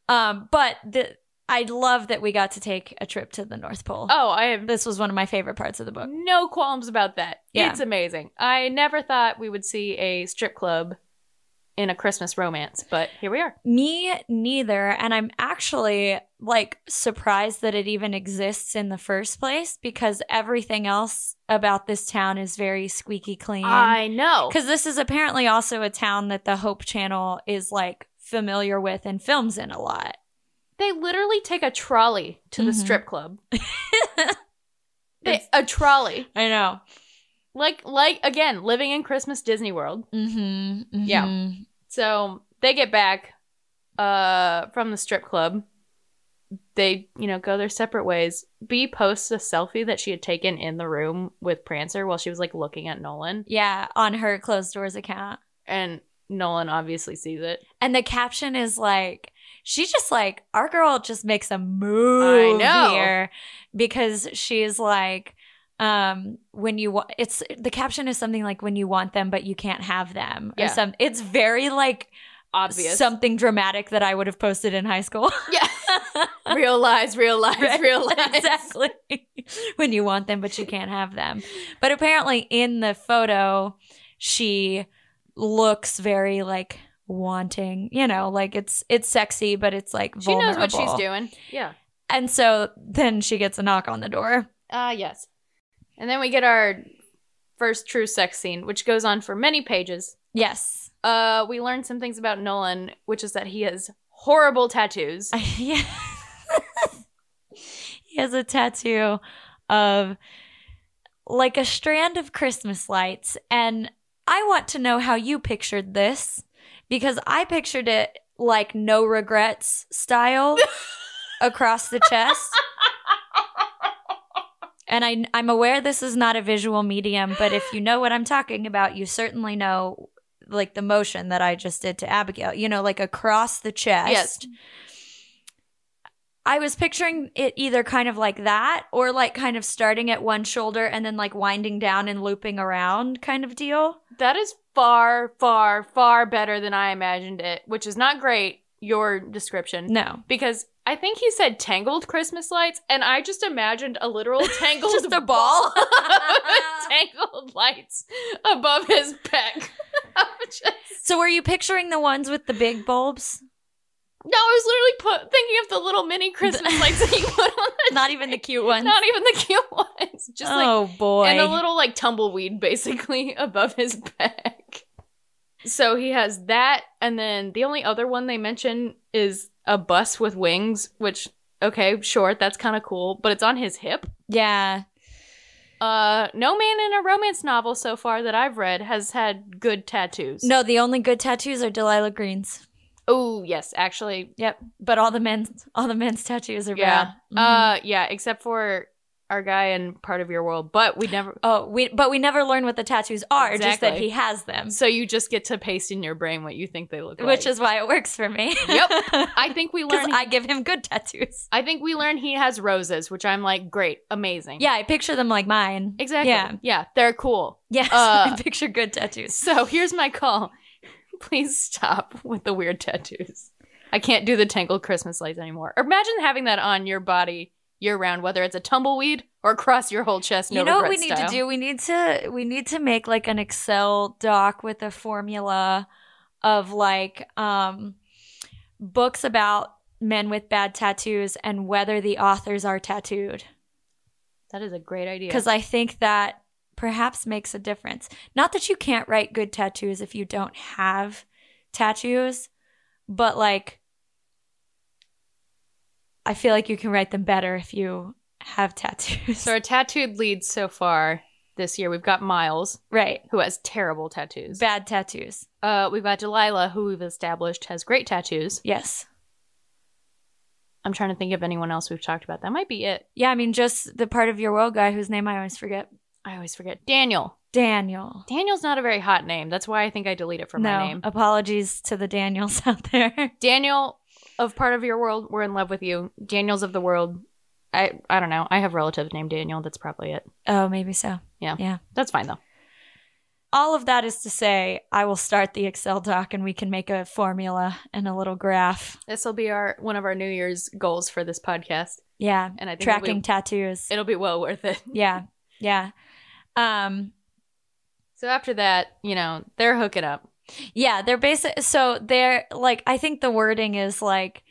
Um, but the I love that we got to take a trip to the North Pole. Oh, I have This was one of my favorite parts of the book. no qualms about that. Yeah. It's amazing. I never thought we would see a strip club in a Christmas romance, but here we are. Me neither. And I'm actually like surprised that it even exists in the first place because everything else about this town is very squeaky clean. I know. Because this is apparently also a town that the Hope Channel is like familiar with and films in a lot. They literally take a trolley to the Mhm. strip club. (laughs) They, a trolley. I know. Like like again, living in Christmas Disney World. Mm-hmm, Yeah. So they get back uh from the strip club. They, you know, go their separate ways. B posts a selfie that she had taken in the room with Prancer while she was like looking at Nolan. Yeah, on her closed doors account. And Nolan obviously sees it. And the caption is like, she just like, our girl just makes a move know. here because she's like, um, when you it's the caption is something like when you want them, but you can't have them. Or Yeah. some, it's very like Obvious. something dramatic that I would have posted in high school. yeah. (laughs) real lies, real lies, Right, real lies. exactly. (laughs) when you want them, but you can't have them. But apparently, in the photo, she looks very like wanting. You know, like it's it's sexy, but it's like She knows what she's doing. Yeah. And so then she gets a knock on the door. Ah, yes. And then we get our first true sex scene, which goes on for many pages. Yes. Uh, we learn some things about Nolan, which is that he has horrible tattoos. (laughs) yeah. he has a tattoo of like a strand of Christmas lights. And I want to know how you pictured this because I pictured it like no regrets style (laughs) across the chest. And I, I'm aware this is not a visual medium, but if you know what I'm talking about, you certainly know like the motion that I just did to Abigail, you know, like across the chest. Yes. I was picturing it either kind of like that or like kind of starting at one shoulder and then like winding down and looping around kind of deal. That is far, far, far better than I imagined it, which is not great, your description. No. Because I think he said tangled Christmas lights, and I just imagined a literal (laughs) tangled Just a ball. (laughs) tangled lights above his peck. (laughs) Just- So were you picturing the ones with the big bulbs? No, I was literally put, thinking of the little mini Christmas lights that you put on the Not even the cute ones. Not even the cute ones. Just like oh boy. and a little like tumbleweed basically above his back. So he has that, and then the only other one they mention is a bus with wings, which okay, sure, that's kind of cool, but it's on his hip. yeah. Uh, no man in a romance novel so far that I've read has had good tattoos. No, the only good tattoos are Delilah Green's. Oh yes, actually, Yep. But all the men's all the men's tattoos are yeah. bad. Mhm. Uh, yeah, except for our guy and part of your world, but we never. oh, we but we never learn what the tattoos are, just that he has them. So you just get to paste in your brain what you think they look like. Which is why it works for me. Yep. (laughs) I think we (laughs) learn. I give him good tattoos. I think we learn he has roses, which I'm like, great, amazing. Yeah, I picture them like mine. exactly. Yeah. yeah, they're cool. Yes, (laughs) Uh, I picture good tattoos. So here's my call. Please stop with the weird tattoos. I can't do the tangled Christmas lights anymore. Imagine having that on your body year round, whether it's a tumbleweed or across your whole chest. No you know what we regret need style. to do? We need to we need to make like an Excel doc with a formula of like um books about men with bad tattoos and whether the authors are tattooed. That is a great idea. Because I think that perhaps makes a difference. Not that you can't write good tattoos if you don't have tattoos, but like I feel like you can write them better if you have tattoos. so our tattooed leads so far this year, we've got Miles, right. who has terrible tattoos. Bad tattoos. Uh, we've got Delilah, who we've established has great tattoos. Yes. I'm trying to think of anyone else we've talked about. That might be it. Yeah, I mean, just the part of your world guy whose name I always forget. I always forget. Daniel. Daniel. Daniel's not a very hot name. That's why I think I delete it from no, my name. apologies to the Daniels (laughs) out there. Daniel of part of your world, we're in love with you. Daniels of the world, I I don't know. I have relatives named Daniel. That's probably it. oh, maybe so. Yeah. Yeah. That's fine though. All of that is to say, I will start the Excel doc and we can make a formula and a little graph. This will be our one of our New Year's goals for this podcast, Yeah, and I think tracking it'll be, tattoos. it'll be well worth it. yeah, yeah. Um, So after that, you know, they're hooking up. Yeah, they're basic. So they're like, I think the wording is like,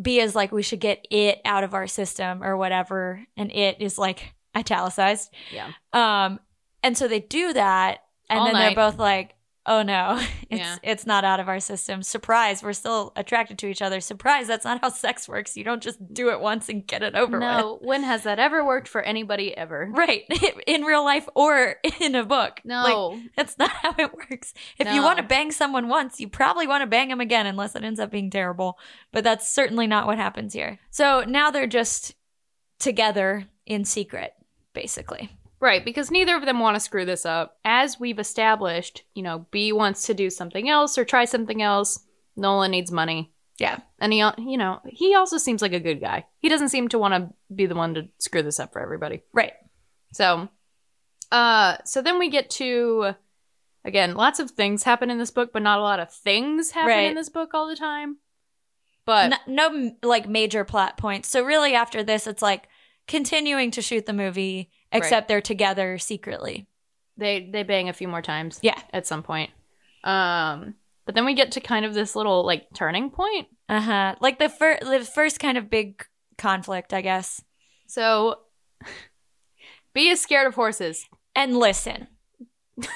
B is like, we should get it out of our system or whatever. And it is like italicized. Yeah. Um, and so they do that. And All then night. they're both like, oh no, (laughs) it's, Yeah. it's not out of our system. Surprise, we're still attracted to each other. Surprise, that's not how sex works. You don't just do it once and get it over with. No, when has that ever worked for anybody ever? (laughs) Right. (laughs) In real life or in a book. Like, No. that's not how it works. If you want to bang someone once, you probably want to bang them again unless it ends up being terrible. But that's certainly not what happens here. So now they're just together in secret, basically. Right, because neither of them want to screw this up. As we've established, you know, B wants to do something else or try something else. Nolan needs money. Yeah. And he, you know, he also seems like a good guy. He doesn't seem to want to be the one to screw this up for everybody. Right. So, uh, so then we get to, again, lots of things happen in this book, but not a lot of things happen Right. in this book all the time. But no, no like major plot points. So really after this it's like continuing to shoot the movie except they're together secretly. they they bang a few more times. Yeah. at some point. Um, but then we get to kind of this little like turning point. Uh-huh. Like the first the first kind of big conflict, I guess. So, (laughs) B is scared of horses. And listen. (laughs)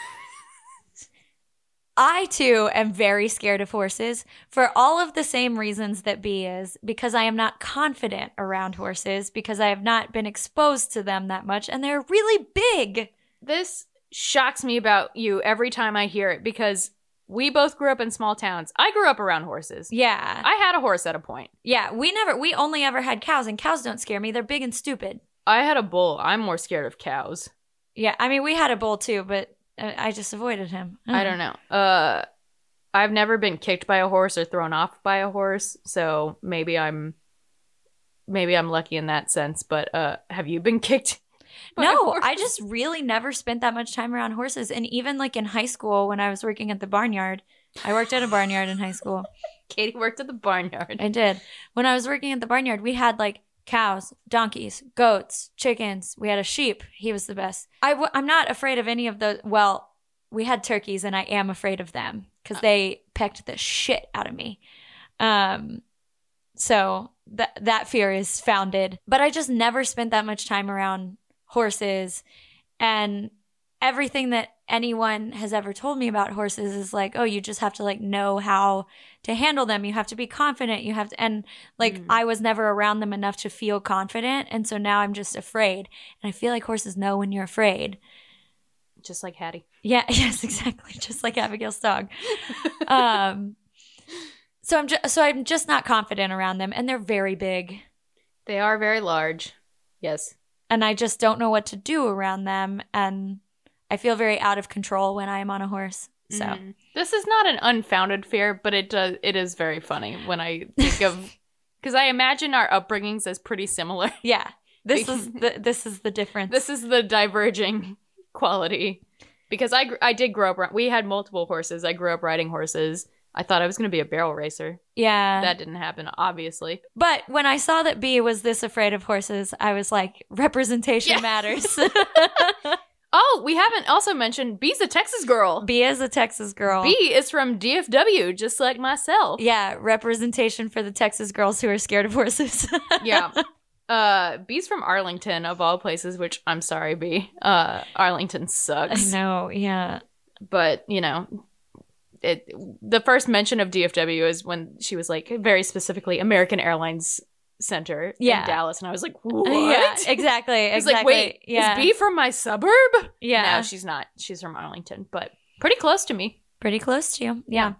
I too am very scared of horses for all of the same reasons that B is, because I am not confident around horses, because I have not been exposed to them that much, and they're really big. This shocks me about you every time I hear it because we both grew up in small towns. I grew up around horses. Yeah. I had a horse at a point. Yeah. We never, we only ever had cows, and cows don't scare me. They're big and stupid. I had a bull. I'm more scared of cows. Yeah. I mean, we had a bull too, but I just avoided him. I don't know. Uh I've never been kicked by a horse or thrown off by a horse, so maybe I'm maybe I'm lucky in that sense, but uh have you been (laughs) kicked? No? I just really never spent that much time around horses. And even like in high school, when I was working at the barnyard, I worked at a barnyard in high school. (laughs) Katey worked at the barnyard. I did. When I was working at the barnyard, we had like cows, donkeys, goats, chickens. We had a sheep. He was the best. I w- I'm not afraid of any of those. Well, we had turkeys, and I am afraid of them because they pecked the shit out of me. Um, so that that fear is founded. But I just never spent that much time around horses, and everything that anyone has ever told me about horses is like, oh, you just have to like know how to handle them. You have to be confident. You have to, and like Mm. I was never around them enough to feel confident, and so now I'm just afraid. And I feel like horses know when you're afraid. Just like Hattie. Yeah, (laughs) yes, exactly. Just like Abigail's dog. um, so I'm just so I'm just not confident around them, and they're very big, They are very large. Yes. and I just don't know what to do around them, and I feel very out of control when I am on a horse. So Mhm. this is not an unfounded fear, but it does it is very funny when I think of (laughs) because I imagine our upbringings as pretty similar. (laughs) yeah, this is (laughs) the this is the difference. This is the diverging quality because I I did grow up. We had multiple horses. I grew up riding horses. I thought I was going to be a barrel racer. yeah, That didn't happen, obviously. But when I saw that B was this afraid of horses, I was like, representation matters. Oh, we haven't also mentioned B's a Texas girl. B is a Texas girl. B is from DFW, just like myself. Yeah, representation for the Texas girls who are scared of horses. (laughs) yeah. Uh, B's from Arlington, of all places, which I'm sorry, B. Uh, Arlington I sucks. know, yeah. But, you know, it the first mention of DFW is when she was like very specifically American Airlines Center Yeah. in Dallas, and I was like, what? Yeah, exactly. I was exactly. like, wait, yeah. is B from my suburb? yeah. No, she's not. She's from Arlington, but pretty close to me. Pretty close to you. Yeah.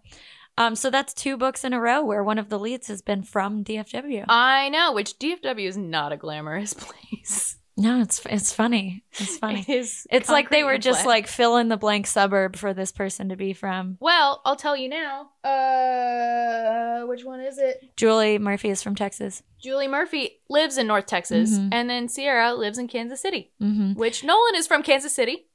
Um, so that's two books in a row where one of the leads has been from DFW. I know, which DFW is not a glamorous (laughs) place. No, it's it's funny. It's (laughs) funny. It is. It's like they were just like fill in the blank suburb for this person to be from. Well, I'll tell you now. Uh, which one is it? Julie Murphy is from Texas. Julie Murphy lives in North Texas, Mhm. and then Sierra lives in Kansas City, Mm-hmm. which Nolan is from Kansas City.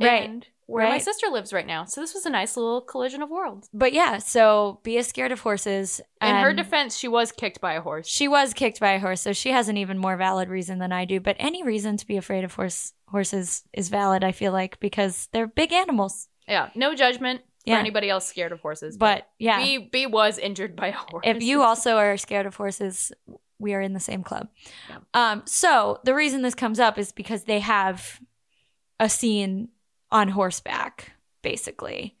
Right. And where my sister lives right now. So this was a nice little collision of worlds. But yeah, so be as scared of horses. In her defense, she was kicked by a horse. she was kicked by a horse, so she has an even more valid reason than I do. But any reason to be afraid of horse horses is valid, I feel like, because they're big animals. Yeah, no judgment. Yeah. For anybody else scared of horses. But yeah, B, B was injured by a horse. if you also are scared of horses, we are in the same club. Yeah. Um, so the reason this comes up is because they have a scene on horseback, basically.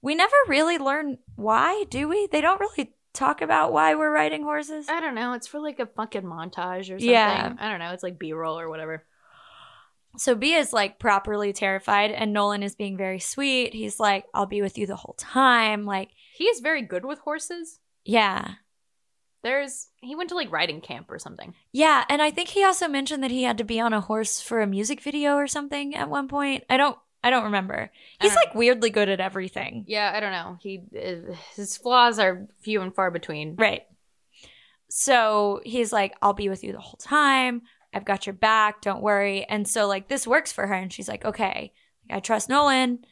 We never really learn why, do we? They don't really talk about why we're riding horses. I don't know. It's for like a fucking montage or something. Yeah. I don't know. It's like B roll or whatever. So B is like properly terrified, and Nolan is being very sweet. He's like, I'll be with you the whole time. Like, He is very good with horses. yeah. There's he went to like riding camp or something. Yeah, and I think he also mentioned that he had to be on a horse for a music video or something at one point. I don't I don't remember. He's don't like weirdly good at everything. Yeah, I don't know. He uh, his flaws are few and far between. Right. So he's like, I'll be with you the whole time. I've got your back. Don't worry. And so, like, this works for her. And she's like, okay, I trust Nolan.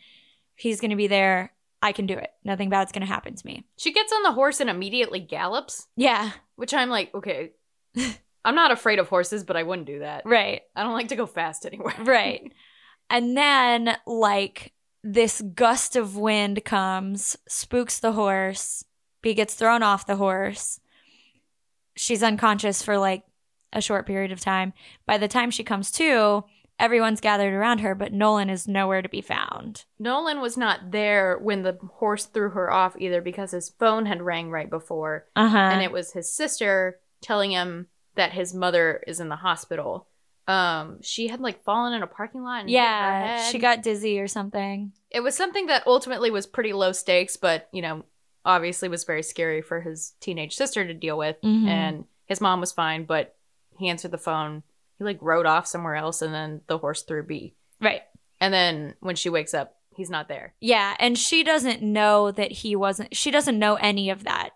He's going to be there. I can do it. Nothing bad's going to happen to me. She gets on the horse and immediately gallops, Yeah. which I'm like, okay. (laughs) I'm not afraid of horses, but I wouldn't do that. Right. I don't like to go fast anywhere. Right. (laughs) and then, like, this gust of wind comes, spooks the horse. B gets thrown off the horse. She's unconscious for like a short period of time. By the time she comes to, everyone's gathered around her, but Nolan is nowhere to be found. Nolan was not there when the horse threw her off either because his phone had rang right before. Uh huh. and it was his sister telling him that his mother is in the hospital. Um, she had like fallen in a parking lot. And hit her yeah, she got dizzy or something. It was something that ultimately was pretty low stakes, but you know, obviously was very scary for his teenage sister to deal with. Mhm. And his mom was fine, but he answered the phone. He like rode off somewhere else, and then the horse threw B. Right. And then when she wakes up, he's not there. Yeah, and she doesn't know that he wasn't. She doesn't know any of that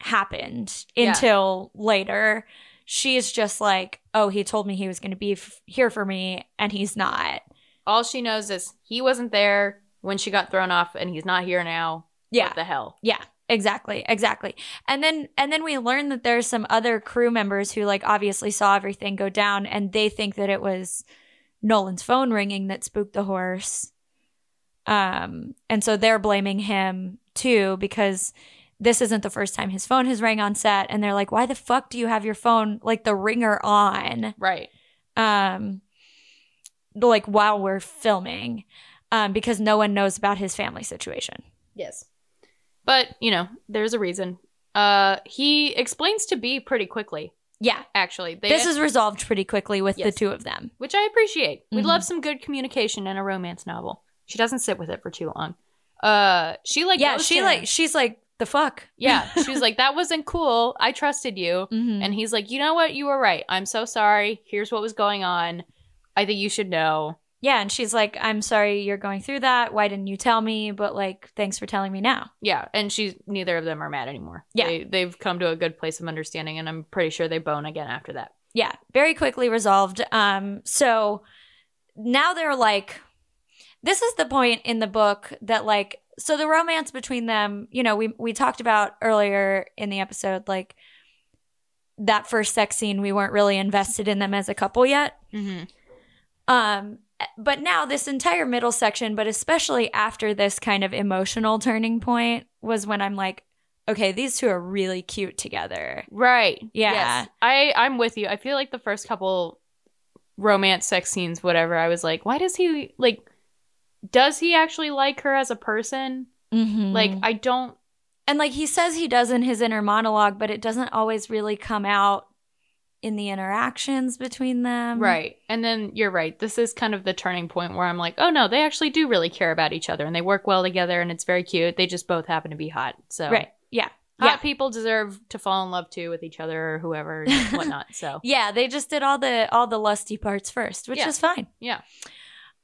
happened Yeah. until later. She's just like, "Oh, he told me he was going to be f- here for me, and he's not." All she knows is he wasn't there when she got thrown off, and he's not here now. Yeah, What the hell? yeah, exactly, exactly. And then and then we learn that there's some other crew members who like obviously saw everything go down, and they think that it was Nolan's phone ringing that spooked the horse. Um, and so they're blaming him too because this isn't the first time his phone has rang on set, and they're like, "Why the fuck do you have your phone like the ringer on?" Right. Um, like while we're filming, um, because no one knows about his family situation. Yes. But, you know, there's a reason. Uh he explains to B pretty quickly, Yeah, actually. They this is resolved pretty quickly with Yes. the two of them. which I appreciate. We Mhm. love some good communication in a romance novel. She doesn't sit with it for too long. Uh she like yeah, she like him. she's like the fuck. Yeah, (laughs) she was like that wasn't cool. I trusted you. Mhm. And he's like, "You know what? You were right. I'm so sorry. Here's what was going on. I think you should know." yeah, and she's like, I'm sorry you're going through that. Why didn't you tell me? But like, thanks for telling me now. Yeah, and she's neither of them are mad anymore. Yeah. They, they've come to a good place of understanding and I'm pretty sure they bone again after that. Yeah, very quickly resolved. Um, so now they're like, this is the point in the book that like, so the romance between them, you know, we we talked about earlier in the episode, like that first sex scene, we weren't really invested in them as a couple yet. Mm-hmm. Um, but now this entire middle section, but especially after this kind of emotional turning point, was when I'm like, okay, these two are really cute together. Right. Yeah. Yes. I I'm with you. I feel like the first couple romance sex scenes whatever, I was like, why does he like does he actually like her as a person? Mm-hmm. Like I don't and like he says he does in his inner monologue, but it doesn't always really come out in the interactions between them. right. And then you're right. This is kind of the turning point where I'm like, "Oh no, they actually do really care about each other and they work well together and it's very cute. They just both happen to be hot." So Right. Yeah. Hot Yeah. people deserve to fall in love too with each other or whoever and (laughs) whatnot. So Yeah, they just did all the all the lusty parts first, which Yeah. is fine. yeah.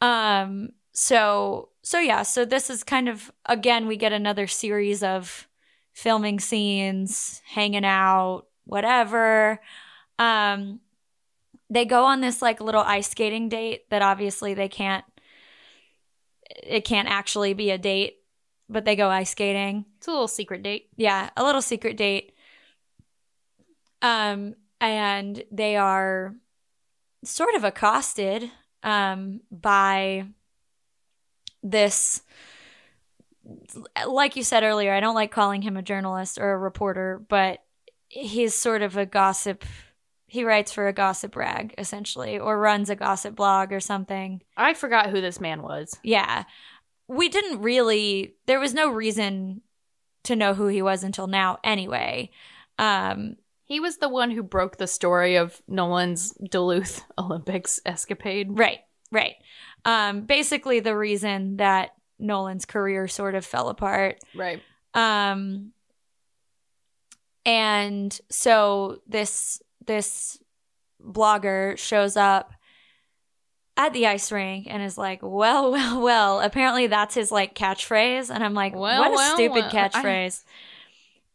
Um so so yeah, so this is kind of again we get another series of filming scenes, hanging out, whatever. Um they go on this like little ice skating date that obviously they can't it can't actually be a date, but they go ice skating. It's a little secret date. Yeah, a little secret date. Um, and they are sort of accosted um by this like you said earlier, I don't like calling him a journalist or a reporter, but he's sort of a gossip. He writes for a gossip rag, essentially, or runs a gossip blog or something. I forgot who this man was. Yeah. We didn't really, there was no reason to know who he was until now, anyway. Um, He was the one who broke the story of Nolan's Duluth (laughs) Olympics escapade. Right, right. Um, basically, the reason that Nolan's career sort of fell apart. Right. Um, and so this this blogger shows up at the ice rink and is like, "Well, (laughs) well, well." Apparently, that's his like catchphrase, and I'm like, Well, "What a well, stupid well." I- catchphrase."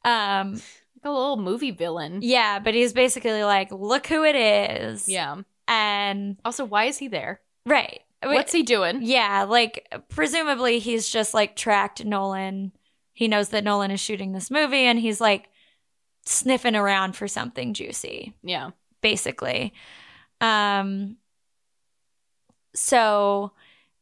Um, (laughs) Like a little movie villain. yeah, but he's basically like, "Look who it is." Yeah. and Also, why is he there? right. What's he doing? Yeah, like presumably he's just like tracked Nolan. He knows that Nolan is shooting this movie and he's like sniffing around for something juicy, Yeah. basically. Um so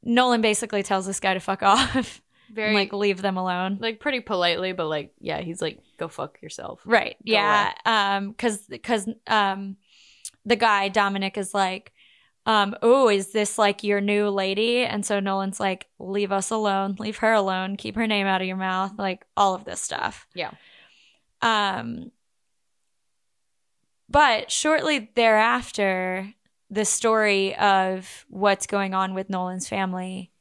Nolan basically tells this guy to fuck off (laughs) Very and like leave them alone. like pretty politely, but like yeah, he's like, go fuck yourself. Right. Go yeah. Um cuz cuz um the guy Dominic is like um oh is this like your new lady? And so Nolan's like leave us alone, leave her alone, keep her name out of your mouth, like all of this stuff. Yeah. Um but shortly thereafter the story of what's going on with Nolan's family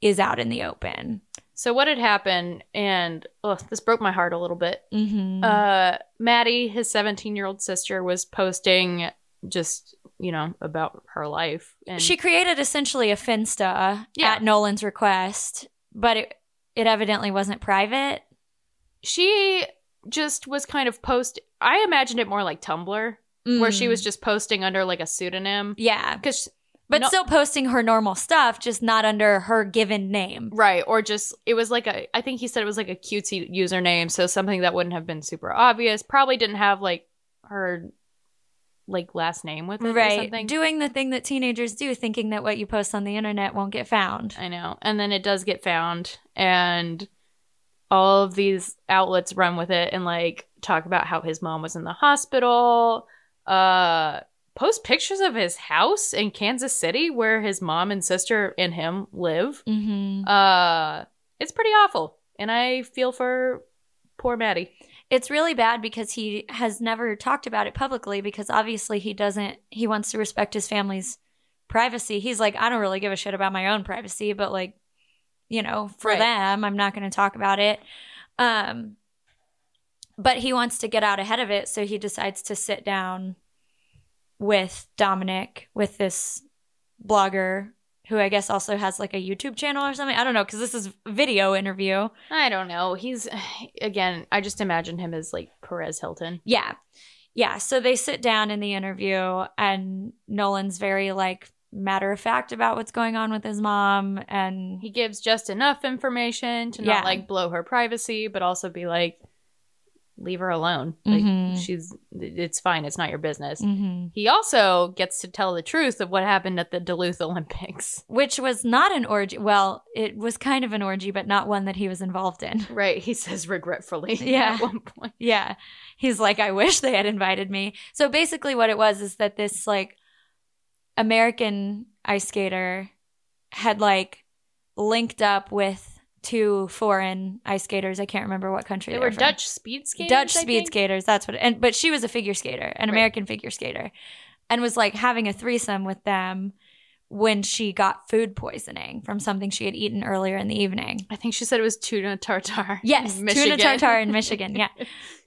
is out in the open. So what had happened, and ugh, this broke my heart a little bit. Mhm. Uh, Maddie, his 17 year old sister, was posting just you know about her life, and she created essentially a finsta Yeah. at Nolan's request, but it it evidently wasn't private. she just was kind of post. I imagined it more like Tumblr, where she Mm. was just posting under like a pseudonym. yeah, Because but No- still posting her normal stuff, just not under her given name. Right, or just it was like a I think he said it was like a cutesy username, so something that wouldn't have been super obvious. Probably didn't have like her like last name with it or Right, something. doing the thing that teenagers do, thinking that what you post on the internet won't get found. I know. And then it does get found and all of these outlets run with it and like talk about how his mom was in the hospital, uh post pictures of his house in Kansas City where his mom and sister and him live. Mm-hmm. Uh it's pretty awful. And I feel for poor Maddie. It's really bad because he has never talked about it publicly because obviously he doesn't. He wants to respect his family's privacy. He's like, I don't really give a shit about my own privacy, but like, you know, for Right. them, I'm not going to talk about it. Um, but he wants to get out ahead of it, so he decides to sit down with Dominic, with this blogger who I guess also has like a YouTube channel or something. I don't know because this is video interview. I don't know. He's (sighs) again, I just imagine him as like Perez Hilton. Yeah. Yeah. So they sit down in the interview, and Nolan's very like matter of fact about what's going on with his mom. And He gives just enough information to Yeah. not like blow her privacy, but also be like, leave her alone. Like Mhm. she's, it's fine. It's not your business. Mhm. He also gets to tell the truth of what happened at the Duluth Olympics. (laughs) which was not an orgy. Well, it was kind of an orgy, but not one that he was involved in. (laughs) Right. He says regretfully. (laughs) Yeah. At one point. Yeah. He's like, I wish they had invited me. So basically, what it was is that this like American ice skater had like linked up with two foreign ice skaters. I can't remember what country They they, were from. Dutch speed skaters. Dutch I speed think? skaters. That's what. And but she was a figure skater, an Right. American figure skater, and was like having a threesome with them when she got food poisoning from something she had eaten earlier in the evening. I think she said it was tuna tartar. Yes, tuna tartar in Michigan. Yeah,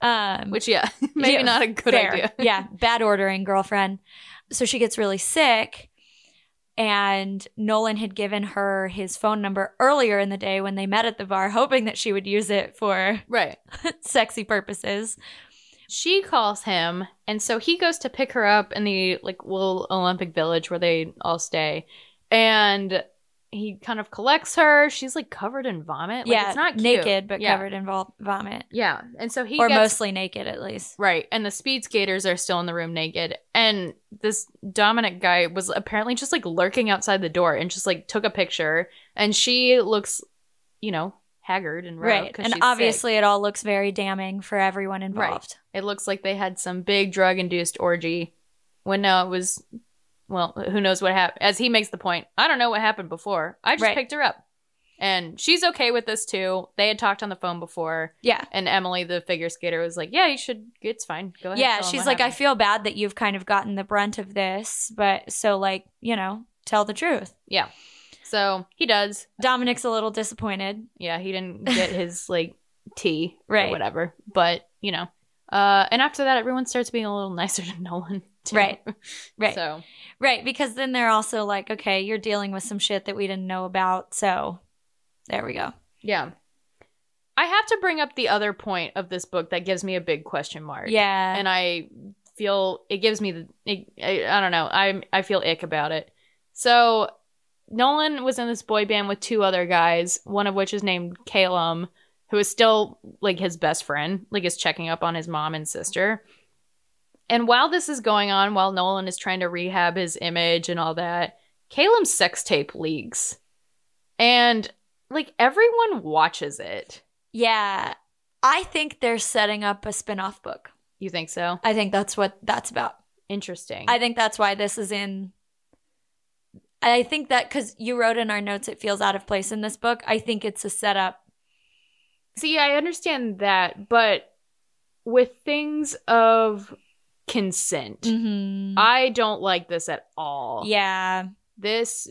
(laughs) um, Which, yeah, (laughs) maybe yeah, not a good fair. idea. yeah, bad ordering, girlfriend. So she gets really sick. And Nolan had given her his phone number earlier in the day when they met at the bar, hoping that she would use it for Right. (laughs) sexy purposes. she calls him and so he goes to pick her up in the like little olympic village where they all stay and he kind of collects her she's like covered in vomit like, yeah, it's not cute. naked but Yeah. covered in vol- vomit, yeah and so he or gets, mostly naked at least. right and the speed skaters are still in the room naked and this dominic guy was apparently just like lurking outside the door and just like took a picture and she looks you know haggard and right. And she's sick. obviously, it all looks very damning for everyone involved. It looks like they had some big drug induced orgy when no, it was, well, who knows what happened. As he makes the point, I don't know what happened before. I just Right. picked her up. And she's okay with this too. They had talked on the phone before. Yeah. And Emily, the figure skater, was like, yeah, you should, it's fine. Go ahead. Yeah. She's like, I feel bad that you've kind of gotten the brunt of this, but so, like, you know, tell the truth. Yeah. So he does. Dominic's a little disappointed. Yeah, he didn't get his (laughs) like tea Right. or whatever. But, you know. Uh and after that everyone starts being a little (laughs) nicer to Nolan. (laughs) Too. Right. Right. So Right. Because then they're also like, okay, you're dealing with some shit that we didn't know about. So there we go. Yeah. I have to bring up the other point of this book that gives me a big question mark. Yeah. And I feel it gives me the it, I, I don't know. I I feel ick about it. So Nolan was in this boy band with two other guys, one of which is named Kallum, who is still like his best friend, like is checking up on his mom and sister. And while this is going on, while Nolan is trying to rehab his image and all that, Kallum's sex tape leaks. And like everyone watches it. yeah. I think they're setting up a spin off book. You think so? I think that's what that's about. Interesting. I think that's why this is in. I think that because you wrote in our notes, it feels out of place in this book. I think it's a setup. See, I understand that, but with things of consent, Mm-hmm. I don't like this at all. Yeah. This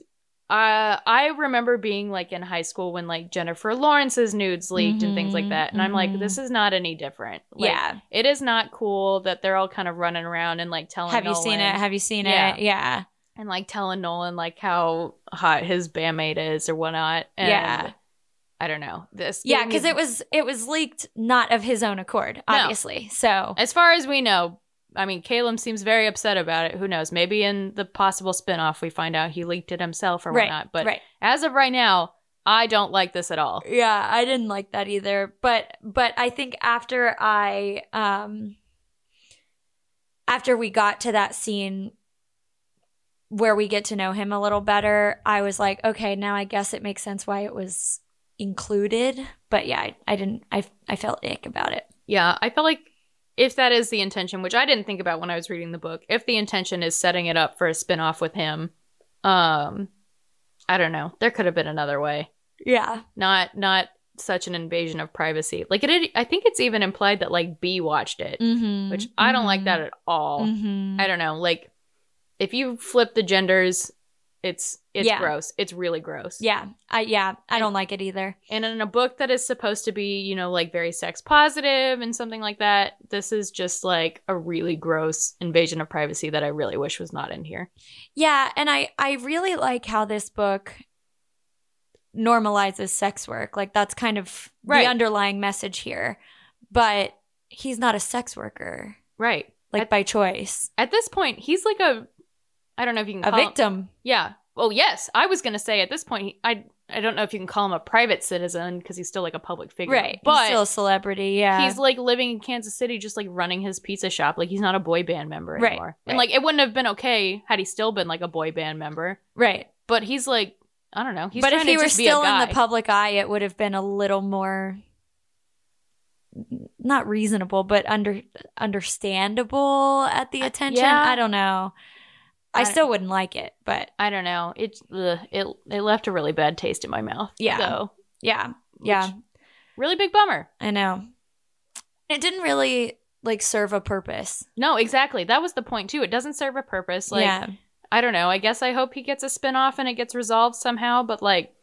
uh I remember being like in high school when like Jennifer Lawrence's nudes leaked and things like Mhm, that. And I'm like, this is not any different. Like, yeah. It is not cool that they're all kind of running around and like telling Have you seen it? Have you seen Yeah. it? Yeah. and like telling Nolan like how hot his bandmate is or whatnot. And Yeah. I don't know. This Yeah, because it was it was leaked not of his own accord, No. obviously. So As far as we know, I mean, Caleb seems very upset about it. Who knows? Maybe in the possible spinoff, we find out he leaked it himself or right, whatnot. But right. as of right now, I don't like this at all. Yeah, I didn't like that either. But but I think after I um after we got to that scene where we get to know him a little better, I was like, okay, now I guess it makes sense why it was included. But yeah, I, I didn't I I felt ick about it. Yeah, I felt like if that is the intention, which I didn't think about when I was reading the book, if the intention is setting it up for a spinoff with him, um, I don't know. There could have been another way. Yeah. Not not such an invasion of privacy. Like it, I think it's even implied that like B watched it, Mm-hmm. which I don't like that at all. Mm-hmm. I don't know. Like, if you flip the genders, it's it's Yeah. gross. It's really gross. Yeah. I yeah, I don't like it either. And in a book that is supposed to be, you know, like very sex positive and something like that, this is just like a really gross invasion of privacy that I really wish was not in here. Yeah, and I I really like how this book normalizes sex work. Like that's kind of Right. the underlying message here. But he's not a sex worker, Right. like At- by choice. At this point, he's like a I don't know if you can A call him- A victim. yeah. Well, yes, I was going to say at this point I I don't know if you can call him a private citizen because he's still like a public figure. Right. But he's still a celebrity, yeah. he's like living in Kansas City, just like running his pizza shop. Like he's not a boy band member anymore. Right, anymore. And right. like it wouldn't have been okay had he still been like a boy band member. right. But he's like, I don't know. He's but if he were just be a still in the public eye, it would have been a little more not reasonable, but under understandable at the Uh, attention. yeah. I don't know. I, I- still wouldn't like it, but I don't know. It ugh, it it left a really bad taste in my mouth. Yeah. So, yeah. Yeah. Really big bummer. I know. It didn't really like serve a purpose. No, exactly. That was the point too. It doesn't serve a purpose. Like yeah. I don't know. I guess I hope he gets a spin-off and it gets resolved somehow, but like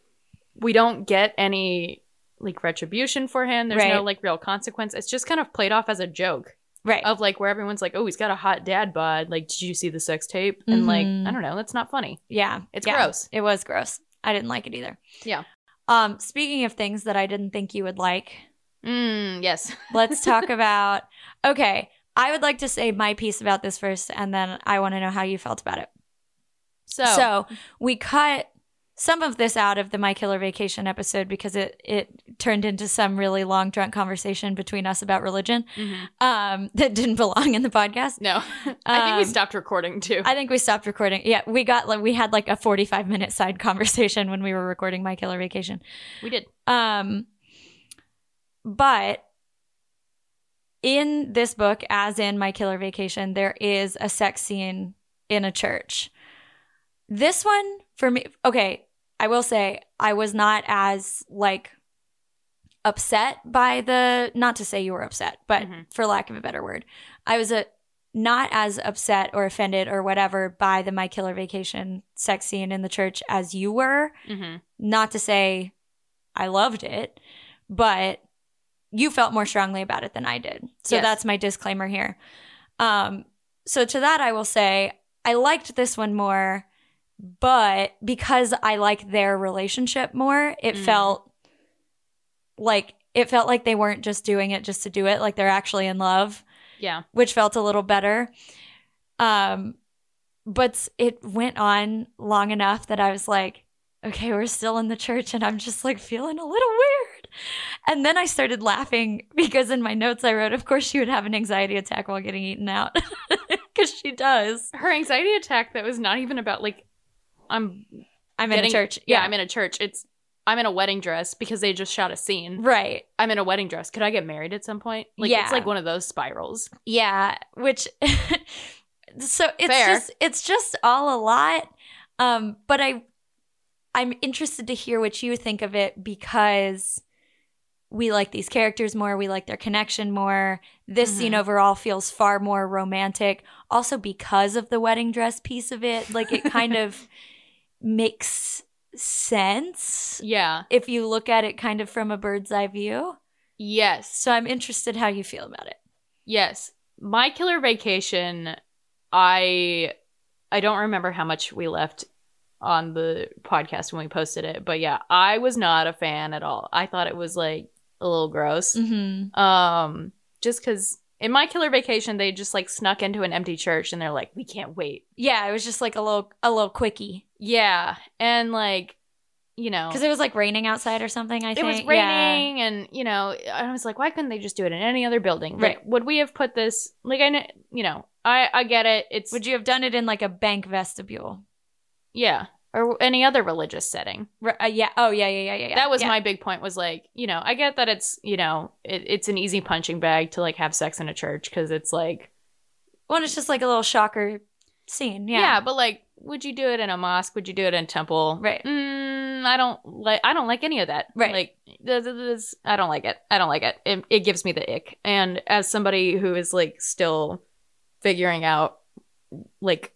we don't get any like retribution for him. There's no like real consequence. It's just kind of played off as a joke Right. of like where everyone's like, "Oh, he's got a hot dad bod." Like, did you see the sex tape? And like, Mhm. I don't know. That's not funny. yeah. It's Yeah. gross. It was gross. I didn't like it either. Yeah. Um, speaking of things that I didn't think you would like, Mm, yes. (laughs) let's talk about okay. I would like to say my piece about this first, and then I want to know how you felt about it. So, So we cut some of this out of the My Killer Vacation episode because it it turned into some really long drunk conversation between us about religion mhm. um, (laughs) that didn't belong in the podcast. no, I think we Um, stopped recording too. I think we stopped recording. Yeah, we got like we had like a 45 minute side (laughs) conversation when we were recording My Killer Vacation. we did. Um but in this book, as in My Killer Vacation, there is a sex scene in a church. This one, for me, okay, I will say I was not as like upset by the, not to say you were upset, but Mhm. for lack of a better word, I was a, not as upset or offended or whatever by the My Killer Vacation sex scene in the church as you were Mm-hmm. not to say I loved it, but you felt more strongly about it than I did. So Yes. that's my disclaimer here. Um, so to that, I will say I liked this one more, but because I like their relationship more, it Mm. felt like it felt like they weren't just doing it just to do it, like they're actually in love Yeah. which felt a little better. Um, but it went on long enough that I was like, okay, we're still in the church, and I'm just like feeling a little weird. And then I started laughing (laughs) because in my notes I wrote, of course, she would have an anxiety attack while getting eaten out (laughs) because she does. Her anxiety attack that was not even about like I'm I'm in a church. Yeah, I'm in a church. It's I'm in a wedding dress because they just shot a scene. right. I'm in a wedding dress. Could I get married at some point? Like Yeah. it's like one of those spirals. Yeah, which (laughs) so it's Fair. just it's just all a lot. Um, but I I'm interested to hear what you think of it because we like these characters more, we like their connection more. This scene Mhm. overall feels far more romantic. Also because of the wedding dress piece of it, like it kind (laughs) of makes sense Yeah. if you look at it kind of from a bird's eye view. Yes. So I'm interested how you feel about it. Yes. My killer vacation, I I don't remember how much we left on the podcast when we posted it, but yeah, I was not a fan at all. I thought it was like a little gross. Mm-hmm. Um just cuz in my killer vacation they just like snuck into an empty church and they're like we can't wait. Yeah, it was just like a little a little quickie. Yeah, and like you know Because it was like raining outside or something, I it think. It was Yeah. raining and you know i was like why couldn't they just do it in any other building like Right. would we have put this like i know you know i i get it it's Would you have done it in like a bank vestibule? yeah or any other religious setting uh, yeah. Oh, yeah, yeah, yeah, yeah. that was yeah. my big point was like you know i get that it's you know it, it's an easy punching bag to like have sex in a church because it's like Well, it's just like a little shocker scene. yeah. Yeah. but like would you do it in a mosque would you do it in a temple Right. mm, i don't like i don't like any of that Right. like th- th- this, i don't like it i don't like it. it it gives me the ick and as somebody who is like still figuring out like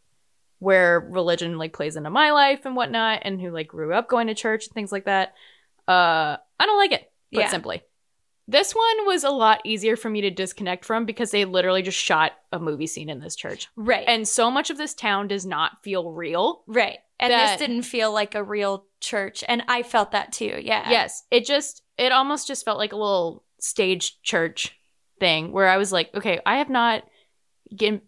where religion like plays into my life and whatnot and who like grew up going to church and things like that uh i don't like it put Yeah. simply this one was a lot easier for me to disconnect from because they literally just shot a movie scene in this church Right. and so much of this town does not feel real right. And that- this didn't feel like a real church, and I felt that too. Yeah. yes it just it almost just felt like a little stage church thing where i was like okay i have not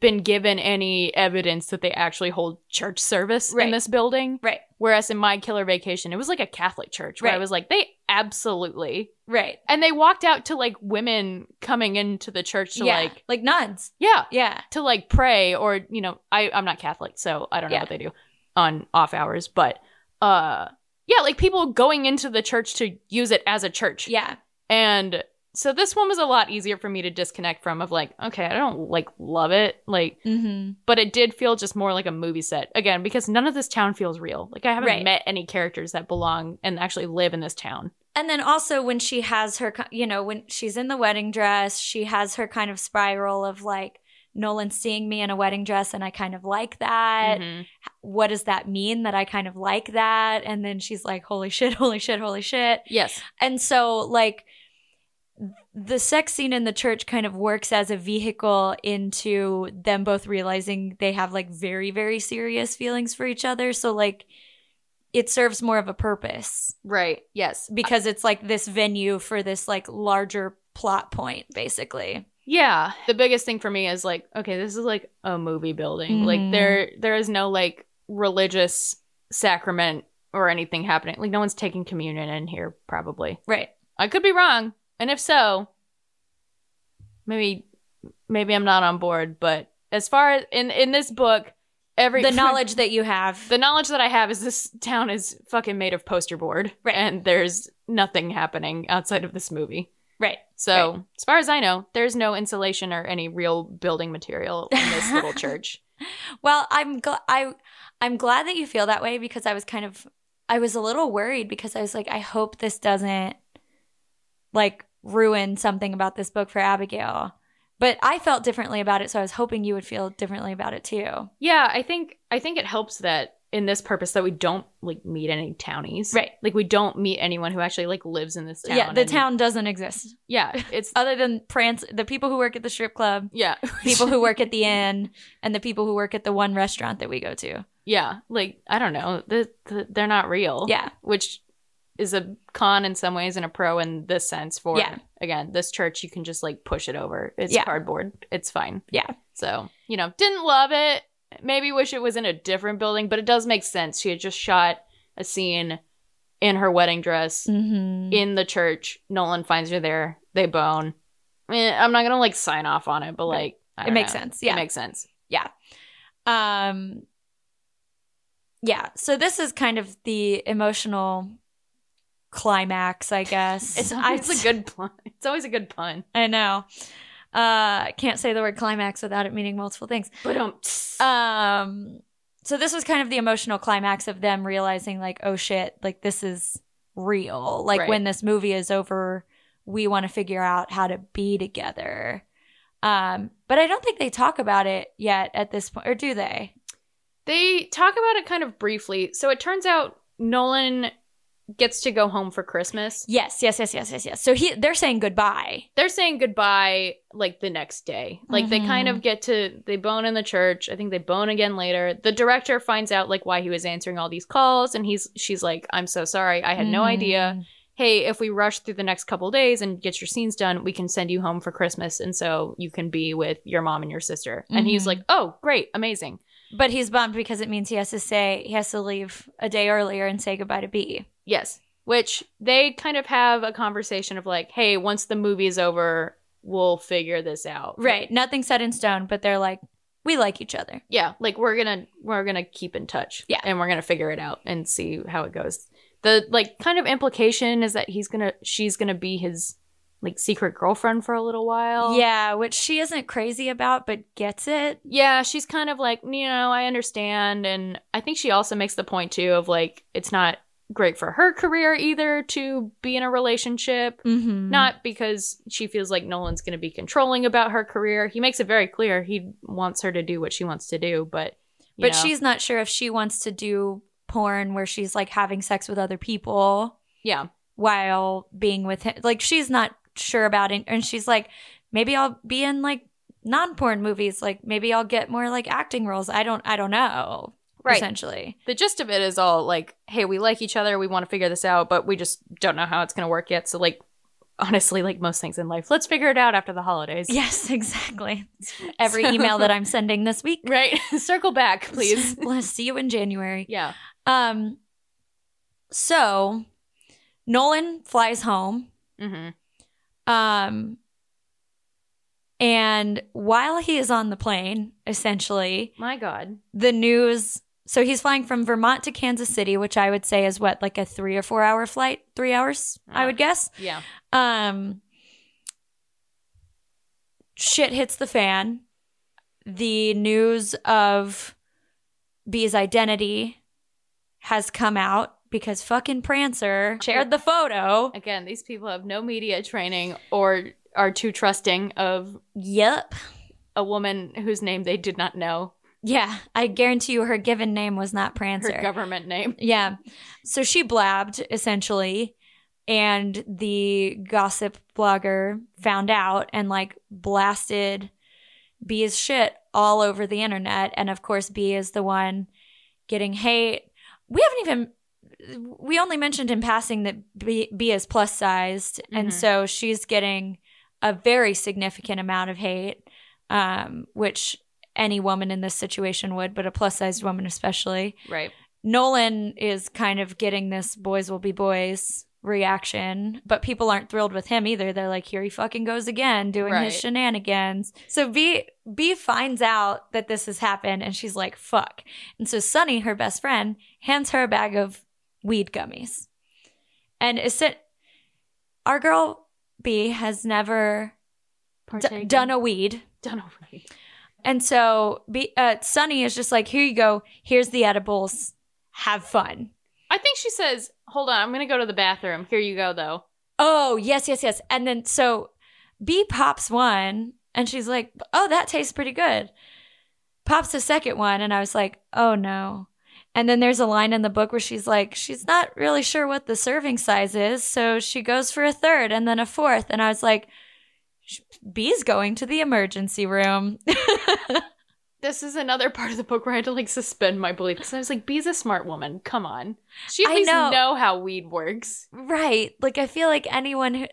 been given any evidence that they actually hold church service Right. in this building Right. whereas in my killer vacation it was like a catholic church where i was like they absolutely Right. and they walked out to like women coming into the church to yeah. like like nuns. yeah Yeah. to like pray or you know i i'm not catholic so i don't know Yeah. what they do on off hours but uh yeah like people going into the church to use it as a church Yeah. and so this one was a lot easier for me to disconnect from of like okay i don't like love it like Mm-hmm. but it did feel just more like a movie set again because none of this town feels real like i haven't Right. met any characters that belong and actually live in this town And then also when she has her, you know, when she's in the wedding dress, she has her kind of spiral of like, Nolan seeing me in a wedding dress and I kind of like that. Mhm. What does that mean that I kind of like that? And then she's like, holy shit, (laughs) holy shit, holy shit. yes And so, like, the sex scene in the church kind of works as a vehicle into them both realizing they have like very, very serious feelings for each other. So, like, it serves more of a purpose right yes because it's like this venue for this like larger plot point, basically. Yeah, the biggest thing for me is like, okay, this is like a movie building. Like Mhm. there there is no like religious sacrament or anything happening. Like no one's taking communion in here probably. Right. I could be wrong. And if so, maybe maybe I'm not on board, but as far as in in this book, every The (laughs) knowledge that you have. the knowledge that I have is this town is fucking made of poster board Right. and there's nothing happening outside of this movie. Right. So, Right. as far as I know, there's no insulation or any real building material in this (laughs) little church. Well, I'm gl- I I'm glad that you feel that way because I was kind of I was a little worried because I was like I hope this doesn't like ruin something about this book for Abigail. But I felt differently about it, so I was hoping you would feel differently about it too. Yeah, I think I think it helps that in this purpose that we don't like meet any townies. Right. Like we don't meet anyone who actually like lives in this town. yeah, the and- town doesn't exist Yeah, it's (laughs) other than prance the people who work at the strip club, yeah. (laughs) people who work at the inn, and the people who work at the one restaurant that we go to. yeah, like I don't know. The, the, they're not real. Yeah. Which is a con in some ways and a pro in this sense for Yeah. again, this church you can just like push it over. It's Yeah. cardboard. It's fine. Yeah. So, you know, didn't love it. Maybe wish it was in a different building, but it does make sense. She had just shot a scene in her wedding dress Mm-hmm. in the church. Nolan finds her there. They bone. Eh, I'm not gonna like sign off on it, but like I It makes know. sense. Yeah. It makes sense. Yeah. Um yeah, so this is kind of the emotional climax, I guess. (laughs) It's always a good pun. It's always a good pun. I know. Uh can't say the word climax without it meaning multiple things. But um, Um so this was kind of the emotional climax of them realizing like oh shit, like this is real. Like Right. when this movie is over, we want to figure out how to be together. Um but I don't think they talk about it yet at this point or do they? they talk about it kind of briefly. So it turns out Nolan gets to go home for Christmas. Yes, yes, yes, yes, yes, yes. So he they're saying goodbye. They're saying goodbye like the next day. Like they kind of get to they bone in the church. I think they bone again later. The director finds out like why he was answering all these calls and he's she's like, "I'm so sorry. I had no idea." Mm. hey, if we rush through the next couple days and get your scenes done, we can send you home for Christmas. And so you can be with your mom and your sister. And he's Mhm. like, oh, great, amazing. But he's bummed because it means he has to say he has to leave a day earlier and say goodbye to B. Yes. Which they kind of have a conversation of like, hey, once the movie is over, we'll figure this out. Right. Nothing set in stone, but they're like, we like each other. Yeah. Like we're gonna we're gonna keep in touch. Yeah. And we're gonna figure it out and see how it goes. The like kind of implication is that he's gonna she's gonna be his like secret girlfriend for a little while. Yeah, which she isn't crazy about, but gets it. yeah, she's kind of like, you know, I understand. And I think she also makes the point too of like, it's not great for her career either to be in a relationship. Mm-hmm. Not because she feels like Nolan's going to be controlling about her career. He makes it very clear he wants her to do what she wants to do, but but know, she's not sure if she wants to do porn where she's like having sex with other people yeah, while being with him. Like she's not sure about it, and she's like, maybe I'll be in like non-porn movies. Like maybe I'll get more like acting roles. I don't. I don't know. Right. Essentially. The gist of it is all like, hey, we like each other, we want to figure this out, but we just don't know how it's going to work yet. So like, honestly, like most things in life, let's figure it out after the holidays. Yes, (laughs) exactly. (laughs) Every So- email that I'm sending this week. Right. (laughs) Circle back, please. Let's see you in January. yeah. Um so Nolan flies home. Mm-hmm. Um and while he is on the plane, essentially, My God. the news so he's flying from Vermont to Kansas City, which I would say is what, like a three or four hour flight? Three hours, I Ah. would guess. Yeah. Um shit hits the fan. The news of B's identity has come out because fucking Prancer shared the photo. Again, these people have no media training or are too trusting of Yep. a woman whose name they did not know, Yeah, I guarantee you her given name was not her Prancer. government name. Yeah. So she blabbed essentially and the gossip blogger found out and like blasted B's shit all over the internet and of course B is the one getting hate. We haven't even we only mentioned in passing that B, B is plus sized and Mhm. so she's getting a very significant amount of hate um which any woman in this situation would but a plus sized woman especially. Right. Nolan is kind of getting this boys will be boys reaction, but people aren't thrilled with him either. They're like, here he fucking goes again doing Right. his shenanigans. So B B finds out that this has happened and she's like, fuck. And so Sunny, her best friend, hands her a bag of weed gummies. And is it our girl B has never d- done a weed. done a weed. And so B, uh, Sunny is just like, here you go. Here's the edibles. Have fun. I think she says, "Hold on, I'm gonna go to the bathroom. Here you go, though." Oh, yes, yes, yes. And then so B pops one and she's like, oh, that tastes pretty good. Pops the second one. And I was like, oh no. And then there's a line in the book where she's like, she's not really sure what the serving size is. So she goes for a third and then a fourth. And I was like, "Sh- B's going to the emergency room. (laughs) This is another part of the book where I had to like suspend my belief because I was like, "B's a smart woman. Come on, she at I least know. know. how weed works." right. Like, I feel like anyone who,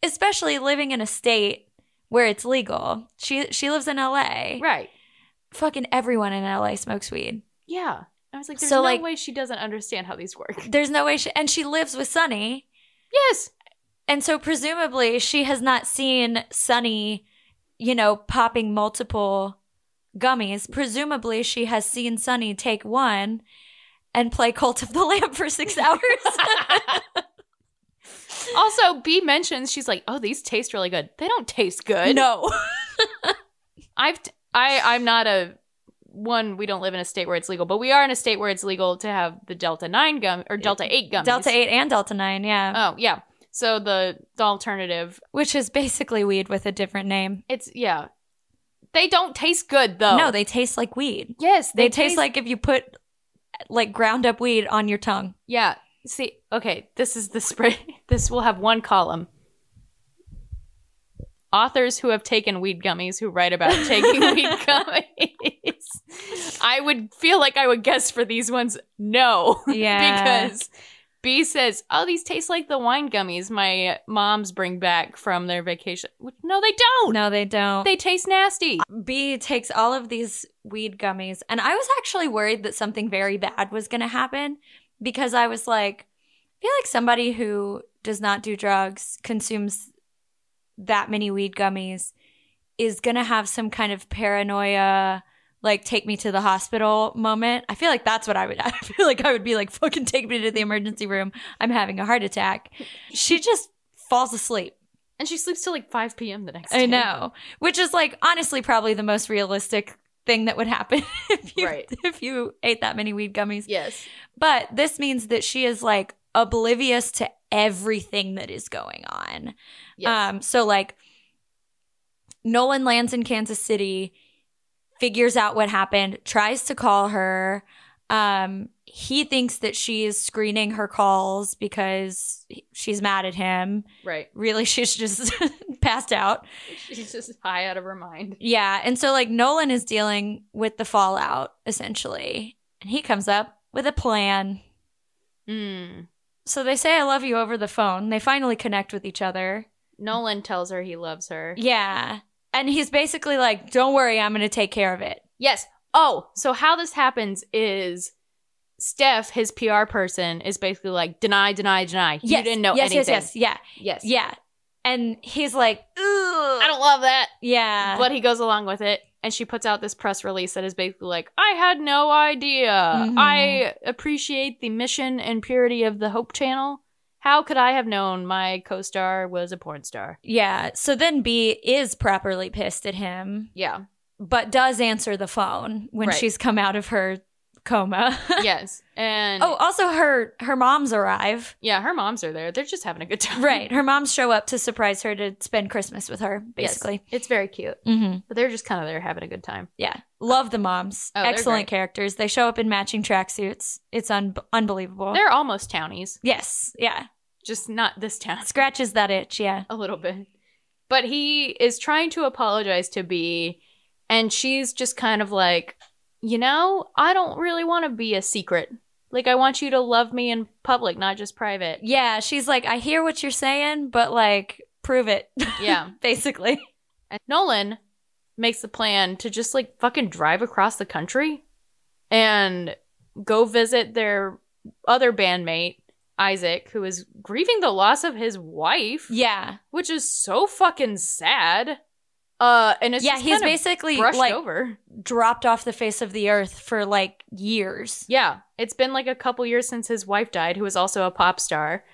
especially living in a state where it's legal, she, she lives in LA. Right? Fucking everyone in LA smokes weed. Yeah. I was like, "There's So, no like- way she doesn't understand how these work." There's no way she, and she lives with Sunny. yes. And so presumably she has not seen Sunny, you know, popping multiple gummies. Presumably she has seen Sunny take one and play Cult of the Lamb for six (laughs) hours. (laughs) Also, B mentions she's like, "Oh, these taste really good. They don't taste good." no. (laughs) I've t- I I'm not a one. We don't live in a state where it's legal, but we are in a state where it's legal to have the Delta Nine gum or Delta Eight gum. Delta 8 and Delta 9, yeah. Oh yeah. So the, the alternative, Which is basically weed with a different name. it's yeah. They don't taste good though. No, they taste like weed. yes They, taste, like if you put like ground up weed on your tongue. yeah. See, okay, this is the spray. (laughs) This will have one column. Authors who have taken weed gummies who write about (laughs) taking weed gummies. I would feel like I would guess for these ones no. (laughs) Yeah. because B says, "Oh, these taste like the wine gummies my moms bring back from their vacation." Which- No, they don't. No, they don't. They taste nasty. Uh, B takes all of these weed gummies, and I was actually worried that something very bad was going to happen because I was like, I feel like somebody who does not do drugs, consumes that many weed gummies, is going to have some kind of paranoia, like take me to the hospital moment. I feel like that's what I would, (laughs) I feel like I would be like, fucking take me to the emergency room. I'm having a heart attack. She just falls asleep. And she sleeps till like 5 p.m. the next day. I know, which is like honestly probably the most realistic thing that would happen (laughs) if you Right. if you ate that many weed gummies. Yes. But this means that she is like oblivious to everything that is going on. Yes. Um so like Nolan lands in Kansas City, figures out what happened, tries to call her. Um he thinks that she's screening her calls because she's mad at him. right. Really (laughs) she's just (laughs) passed out. She's just high out of her mind. Yeah. And so, like, Nolan is dealing with the fallout, essentially. And he comes up with a plan. Mm. So they say, I love you over the phone. They finally connect with each other. Nolan tells her he loves her. Yeah. And he's basically like, don't worry, I'm going to take care of it. Yes. Oh, so how this happens is Steph, his PR person, is basically like, deny, deny, deny. Yes. You didn't know yes, anything. Yes, yes, Yes. Yeah. Yes. Yeah. And he's like. I don't love that. Yeah. But he goes along with it. And she puts out this press release that is basically like, I had no idea. Mhm. I appreciate the mission and purity of the Hope Channel. How could I have known my co star was a porn star? yeah. So then B is properly pissed at him, Yeah. but does answer the phone when Right. she's come out of her coma. (laughs) yes. And oh, also her her moms arrive. yeah, her moms are there. They're just having a good time. Right. Her moms show up to surprise her to spend Christmas with her, Yes. basically. It's very cute. Mm-hmm. But they're just kind of there having a good time. Yeah. Love the moms. Oh, they're Excellent great. characters. They show up in matching tracksuits. It's un- unbelievable. They're almost townies, yes. Yeah. just not this town. (laughs) Scratches that itch. Yeah. a little bit. But he is trying to apologize to B, and she's just kind of like, you know, I don't really want to be a secret. Like, I want you to love me in public, not just private. Yeah. She's like, I hear what you're saying, but like, prove it. Yeah. (laughs) basically. And Nolan makes the plan to just like fucking drive across the country and go visit their other bandmate, Isaac, who is grieving the loss of his wife. Yeah. which is so fucking sad. Uh, and it's yeah. just He's basically brushed like over. dropped off the face of the earth for like years. Yeah, it's been like a couple years since his wife died, who was also a pop star,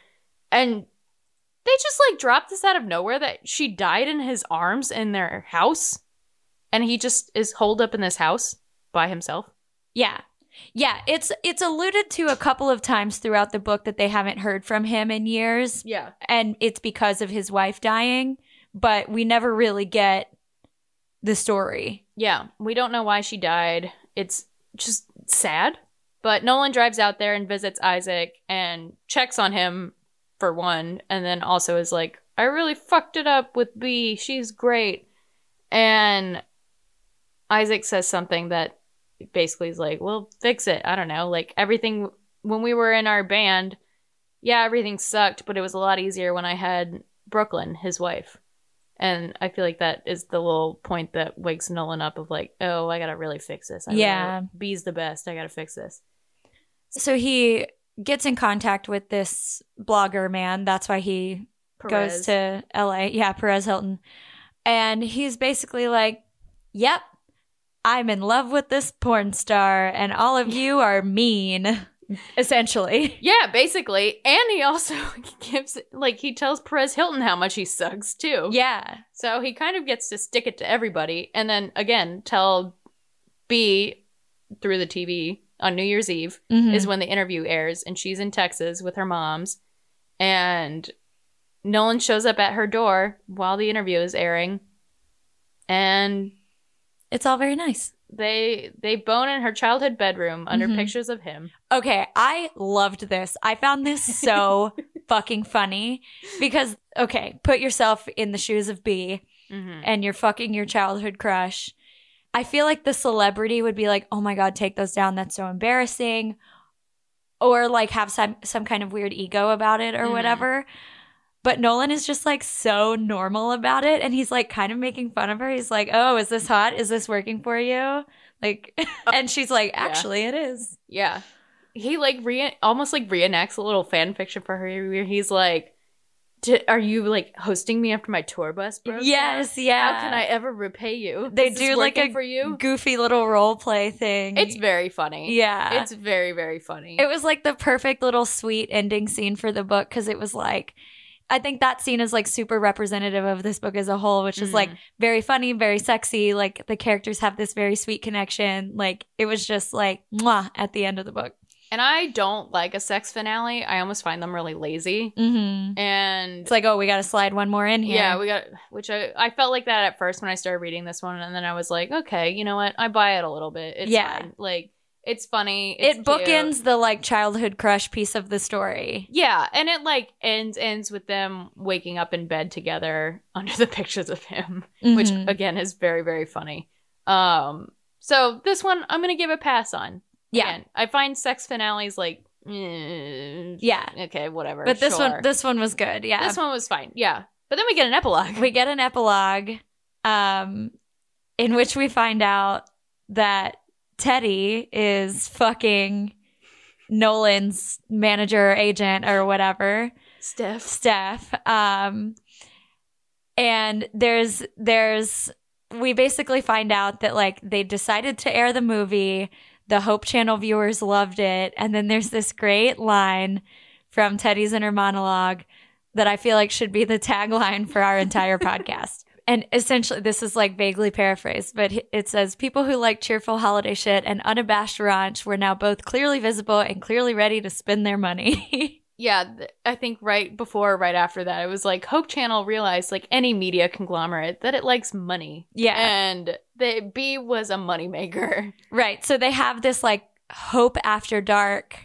and they just like dropped this out of nowhere that she died in his arms in their house, and he just is holed up in this house by himself. Yeah. Yeah, it's it's alluded to a couple of times throughout the book that they haven't heard from him in years Yeah. and it's because of his wife dying, but we never really get the story. Yeah, we don't know why she died. It's just sad. But Nolan drives out there and visits Isaac and checks on him for one, and then also is like, I really fucked it up with B. She's great. And Isaac says something that basically is like, well, fix it. I don't know. Like everything, when we were in our band, yeah, everything sucked, but it was a lot easier when I had Brooklyn, his wife. And I feel like that is the little point that wakes Nolan up of like, oh, I gotta really fix this. I Yeah. really- B's the best. I gotta fix this. So he gets in contact with this blogger man. That's why he goes to LA. Yeah, Perez Hilton. And he's basically like, Yep, I'm in love with this porn star, and all of (laughs) you are mean, essentially. (laughs) Yeah, basically. And he also (laughs) gives like he tells Perez Hilton how much he sucks too. Yeah. So he kind of gets to stick it to everybody and then again tell B through the TV on New Year's Eve Mhm. is when the interview airs and she's in Texas with her moms and Nolan shows up at her door while the interview is airing and It's all very nice. They they bone in her childhood bedroom under Mhm. pictures of him. Okay, I loved this. I found this so (laughs) fucking funny because, okay, put yourself in the shoes of B Mhm. and you're fucking your childhood crush. I feel like the celebrity would be like, oh my God, take those down. That's so embarrassing. Or like have some, some kind of weird ego about it or Mhm. whatever. But Nolan is just like so normal about it. And he's like kind of making fun of her. He's like, oh, is this hot? Is this working for you? Like, (laughs) and she's like, Yeah. actually, it is. Yeah. He like re almost like reenacts a little fan fiction for her where he's like, "D- "Are you like hosting me after my tour bus, bro? Yes, yeah. How can I ever repay you? They This do like a for you. goofy little role play thing. It's very funny. yeah. It's very very funny. It was like the perfect little sweet ending scene for the book because it was like, I think that scene is like super representative of this book as a whole, which is like Mhm. very funny, very sexy. Like the characters have this very sweet connection. Like it was just like mwah at the end of the book. and I don't like a sex finale. I almost find them really lazy. Mm-hmm. And It's like, oh, we got to slide one more in here. yeah, we got which I I felt like that at first when I started reading this one, and then I was like, okay, you know what? I buy it a little bit. It's Yeah. fine. like it's funny. It's it cute. bookends the like childhood crush piece of the story. Yeah, and it like ends ends with them waking up in bed together (laughs) under the pictures of him, which Mhm. again is very very funny. Um, so this one I'm gonna give a pass on. yeah, Again, I find sex finales like, eh, yeah. okay, whatever. But this sure. one, this one was good. Yeah, this one was fine. Yeah, but then we get an epilogue. we get an epilogue um in which we find out that Teddy is fucking Nolan's manager or agent or whatever, Steph. Steph. Um and there's there's we basically find out that like they decided to air the movie, the Hope Channel viewers loved it, and then there's this great line from Teddy's inner monologue that I feel like should be the tagline for our entire (laughs) podcast. And essentially, this is like vaguely paraphrased, but it says, People who like cheerful holiday shit and unabashed ranch were now both clearly visible and clearly ready to spend their money. (laughs) Yeah, I think right before, right after that, it was like Hope Channel realized, like any media conglomerate, that it likes money. yeah. And the B was a moneymaker. Right. So they have this like Hope After Dark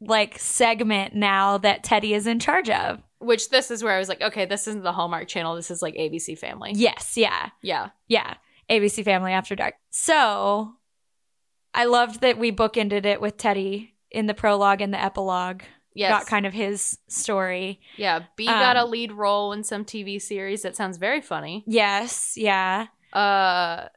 like segment now that Teddy is in charge of. Which this is where I was like, okay, this isn't the Hallmark Channel. This is like ABC Family. Yes. Yeah. Yeah. Yeah. ABC Family After Dark. So I loved that we bookended it with Teddy in the prologue and the epilogue. Yes. Got kind of his story. yeah. B got a Um, lead role in some TV series that sounds very funny. Yes. Yeah. Uh,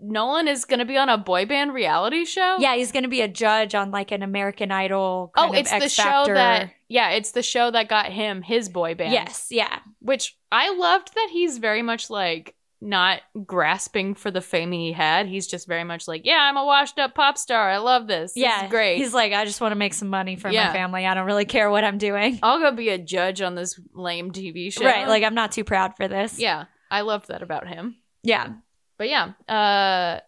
Nolan is going to be on a boy band reality show. Yeah. He's going to be a judge on like an American Idol. Kind Oh, it's the X show Factor. that. Yeah, it's the show that got him his boy band. Yes. Yeah. Which I loved that he's very much like not grasping for the fame he had. He's just very much like, yeah, I'm a washed up pop star. I love this. This yeah, is great. He's like, I just want to make some money for Yeah. my family. I don't really care what I'm doing. I'll go be a judge on this lame TV show. Right, like I'm not too proud for this. yeah, I loved that about him. yeah, But yeah, uh,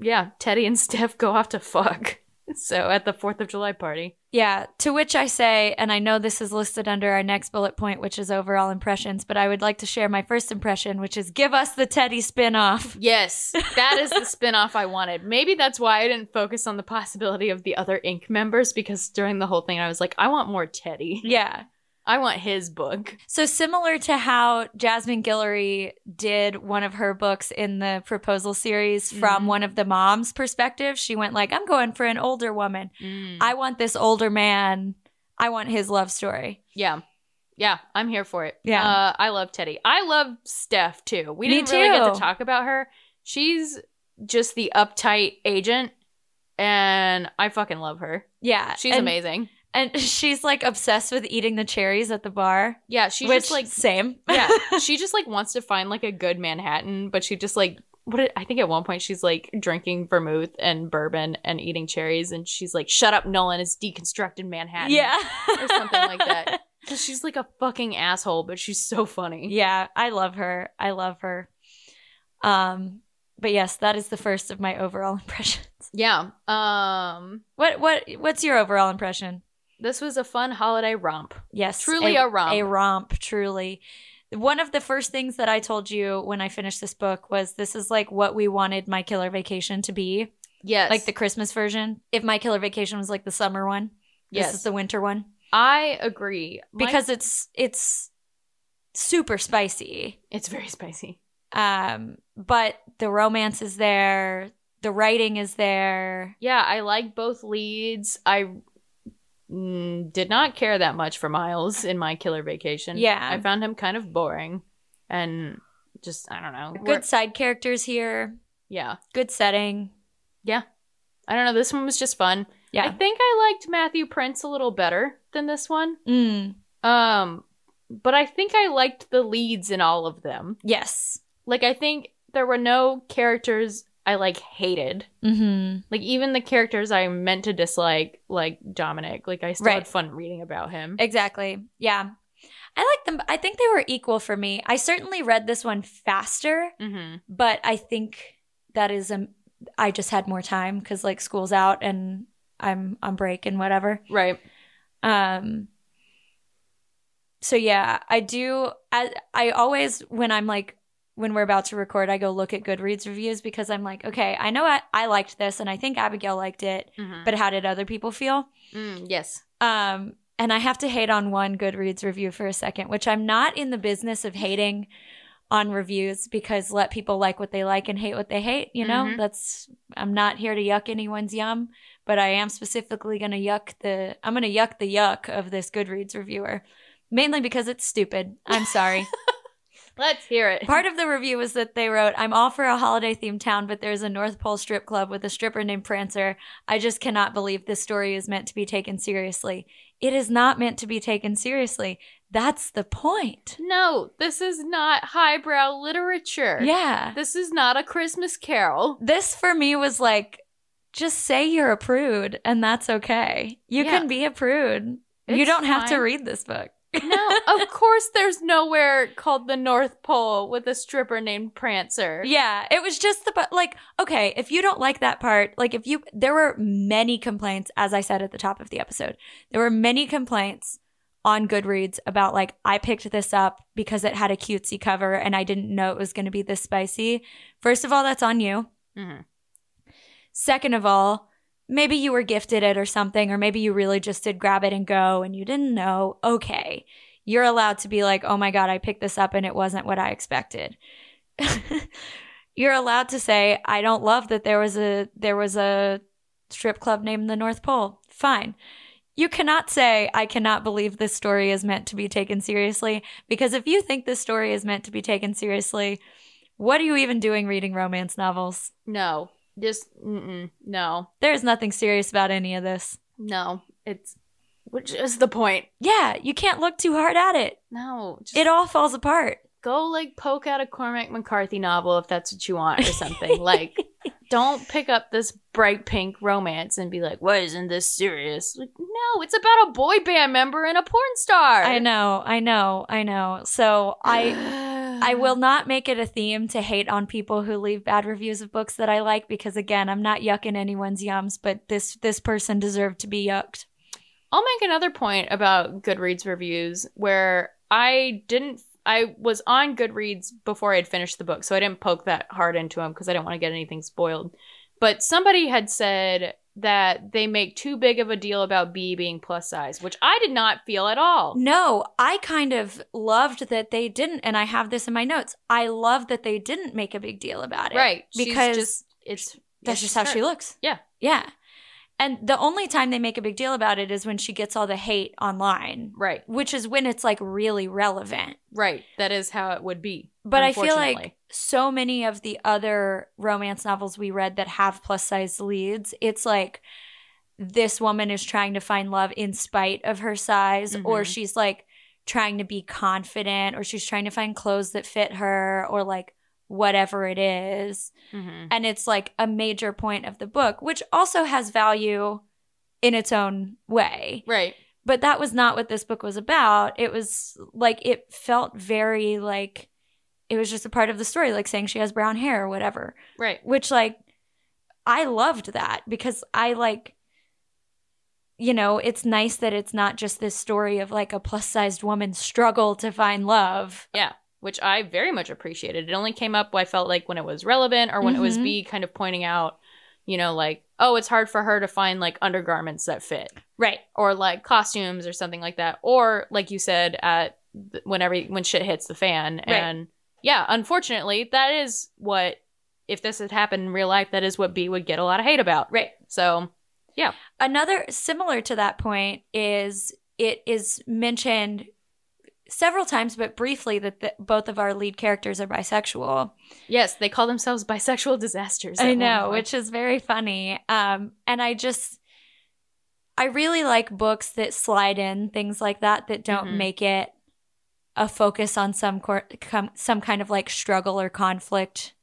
yeah, Teddy and (laughs) Steph go off to fuck. (laughs) So at the Fourth of July party, yeah. To which I say, and I know this is listed under our next bullet point, which is overall impressions, but I would like to share my first impression, which is give us the Teddy spin-off. yes, that is the (laughs) spin-off I wanted. Maybe that's why I didn't focus on the possibility of the other Inc. members because during the whole thing I was like, I want more Teddy. Yeah. I want his book. So similar to how Jasmine Guillory did one of her books in the proposal series from Mhm. one of the mom's perspective, she went like, "I'm going for an older woman. I want this older man. I want his love story." Yeah. Yeah, I'm here for it. Yeah. Uh, I love Teddy. I love Steph too. We Me didn't really get to talk about her. She's just the uptight agent, and I fucking love her. Yeah, She's amazing. And (laughs) she's like obsessed with eating the cherries at the bar. Yeah, she's which just like same. (laughs) yeah, she just like wants to find like a good Manhattan, but she just like what it, I think at one point she's like drinking vermouth and bourbon and eating cherries, and she's like, "Shut up, Nolan! It's deconstructed Manhattan." yeah, or something like that. (laughs) Because she's like a fucking asshole, but she's so funny. Yeah, I love her. I love her. Um, but yes, that is the first of my overall impressions. Yeah. Um. What what what's your overall impression? This was a fun holiday romp. Yes, Truly a romp. A romp, truly. One of the first things that I told you when I finished this book was this is like what we wanted My Killer Vacation to be, Yes. like the Christmas version. If My Killer Vacation was like the summer one, this yes. is the winter one I agree. My- because it's it's super spicy. it's very spicy. Um, but the romance is there, the writing is there. Yeah, I like both leads. I mm, did not care that much for Miles in my Killer Vacation. Yeah. I found him kind of boring, and just I don't know. We're- Good side characters here, Yeah. good setting. Yeah. I don't know. This one was just fun. Yeah. I think I liked Matthew Prince a little better than this one. Mm, Um, but I think I liked the leads in all of them. yes. Like I think there were no characters I like hated. Mm-hmm. Like even the characters I meant to dislike, like Dominic, like I still Right. had fun reading about him. Exactly. Yeah. I like them. I think they were equal for me. I certainly read this one faster, Mm-hmm. but I think that is um I just had more time because like school's out and I'm on break and whatever. Right. Um so yeah, I do I I always when I'm like when we're about to record, I go look at Goodreads reviews because I'm like, okay, I know I, I liked this and I think Abigail liked it, Mm-hmm. but how did other people feel? mm, yes. Um, and I have to hate on one Goodreads review for a second, which I'm not in the business of hating on reviews because let people like what they like and hate what they hate. You know, Mhm. that's I'm not here to yuck anyone's yum, but I am specifically going to yuck the I'm going to yuck the yuck of this Goodreads reviewer, mainly because it's stupid. I'm sorry. (laughs) Let's hear it. Part of the review was that they wrote, I'm all for a holiday themed town, but there's a North Pole strip club with a stripper named Prancer. I just cannot believe this story is meant to be taken seriously. It is not meant to be taken seriously. That's the point. no, this is not highbrow literature. Yeah. This is not a Christmas carol. This for me was like, just say you're a prude and that's okay. You Yeah. can be a prude. you don't have to read this book. No, of (laughs) course there's nowhere called the North Pole with a stripper named Prancer. Yeah, it was just the but like okay, if you don't like that part, like if you there were many complaints as I said at the top of the episode. There were many complaints on Goodreads about like I picked this up because it had a cutesy cover and I didn't know it was going to be this spicy. First of all, that's on you. hmm Second of all, maybe you were gifted it or something, or maybe you really just did grab it and go and you didn't know. Okay. You're allowed to be like, oh my God, I picked this up and it wasn't what I expected. (laughs) You're allowed to say, I don't love that there was a there was a strip club named the North Pole. Fine. You cannot say, I cannot believe this story is meant to be taken seriously, because if you think this story is meant to be taken seriously, what are you even doing reading romance novels? No, just mm-mm, no, There's nothing serious about any of this. no. It's which is the point. Yeah, you can't look too hard at it. No, just It all falls apart. go like poke out a Cormac McCarthy novel if that's what you want or something. like, (laughs) don't pick up this bright pink romance and be like, "Why isn't this serious?" Like, no, it's about a boy band member and a porn star. I know, I know, I know. So I. (sighs) (sighs) (sighs) I will not make it a theme to hate on people who leave bad reviews of books that I like because again, I'm not yucking anyone's yums, but this this person deserved to be yucked. I'll make another point about Goodreads reviews where I didn't I was on Goodreads before I had finished the book, so I didn't poke that hard into them because I didn't want to get anything spoiled. But somebody had said that they make too big of a deal about B being plus size, which I did not feel at all. No, I kind of loved that they didn't, and I have this in my notes. I love that they didn't make a big deal about it. Right. Because just, it's that's just how she looks. Yeah. Yeah. And the only time they make a big deal about it is when she gets all the hate online. Right. Which is when it's like really relevant. Right. That is how it would be. But I feel like so many of the other romance novels we read that have plus size leads, it's like this woman is trying to find love in spite of her size, mm-hmm. or she's like trying to be confident, or she's trying to find clothes that fit her, or like whatever it is. Mm-hmm. And it's like a major point of the book, which also has value in its own way. Right. But that was not what this book was about. It was like, it felt very like it was just a part of the story, like saying she has brown hair or whatever. Right. Which, like, I loved that because I like, you know, it's nice that it's not just this story of like a plus sized woman's struggle to find love. Yeah which I very much appreciated. It only came up, I felt like, when it was relevant or when mm-hmm. it was mm-hmm. B kind of pointing out, you know, like, oh, it's hard for her to find like undergarments that fit. Right. Or like costumes or something like that. Or like you said, at whenever when shit hits the fan. Right. And yeah, unfortunately, that is what if this had happened in real life, that is what B would get a lot of hate about. Right. So yeah. Another similar to that point is it is mentioned several times, but briefly, that the, both of our lead characters are bisexual. Yes, they call themselves (laughs) bisexual disasters. I know, which is very funny. Um, and I just, I really like books that slide in things like that that don't mm-hmm. make it a focus on some cor- com- some kind of like struggle or conflict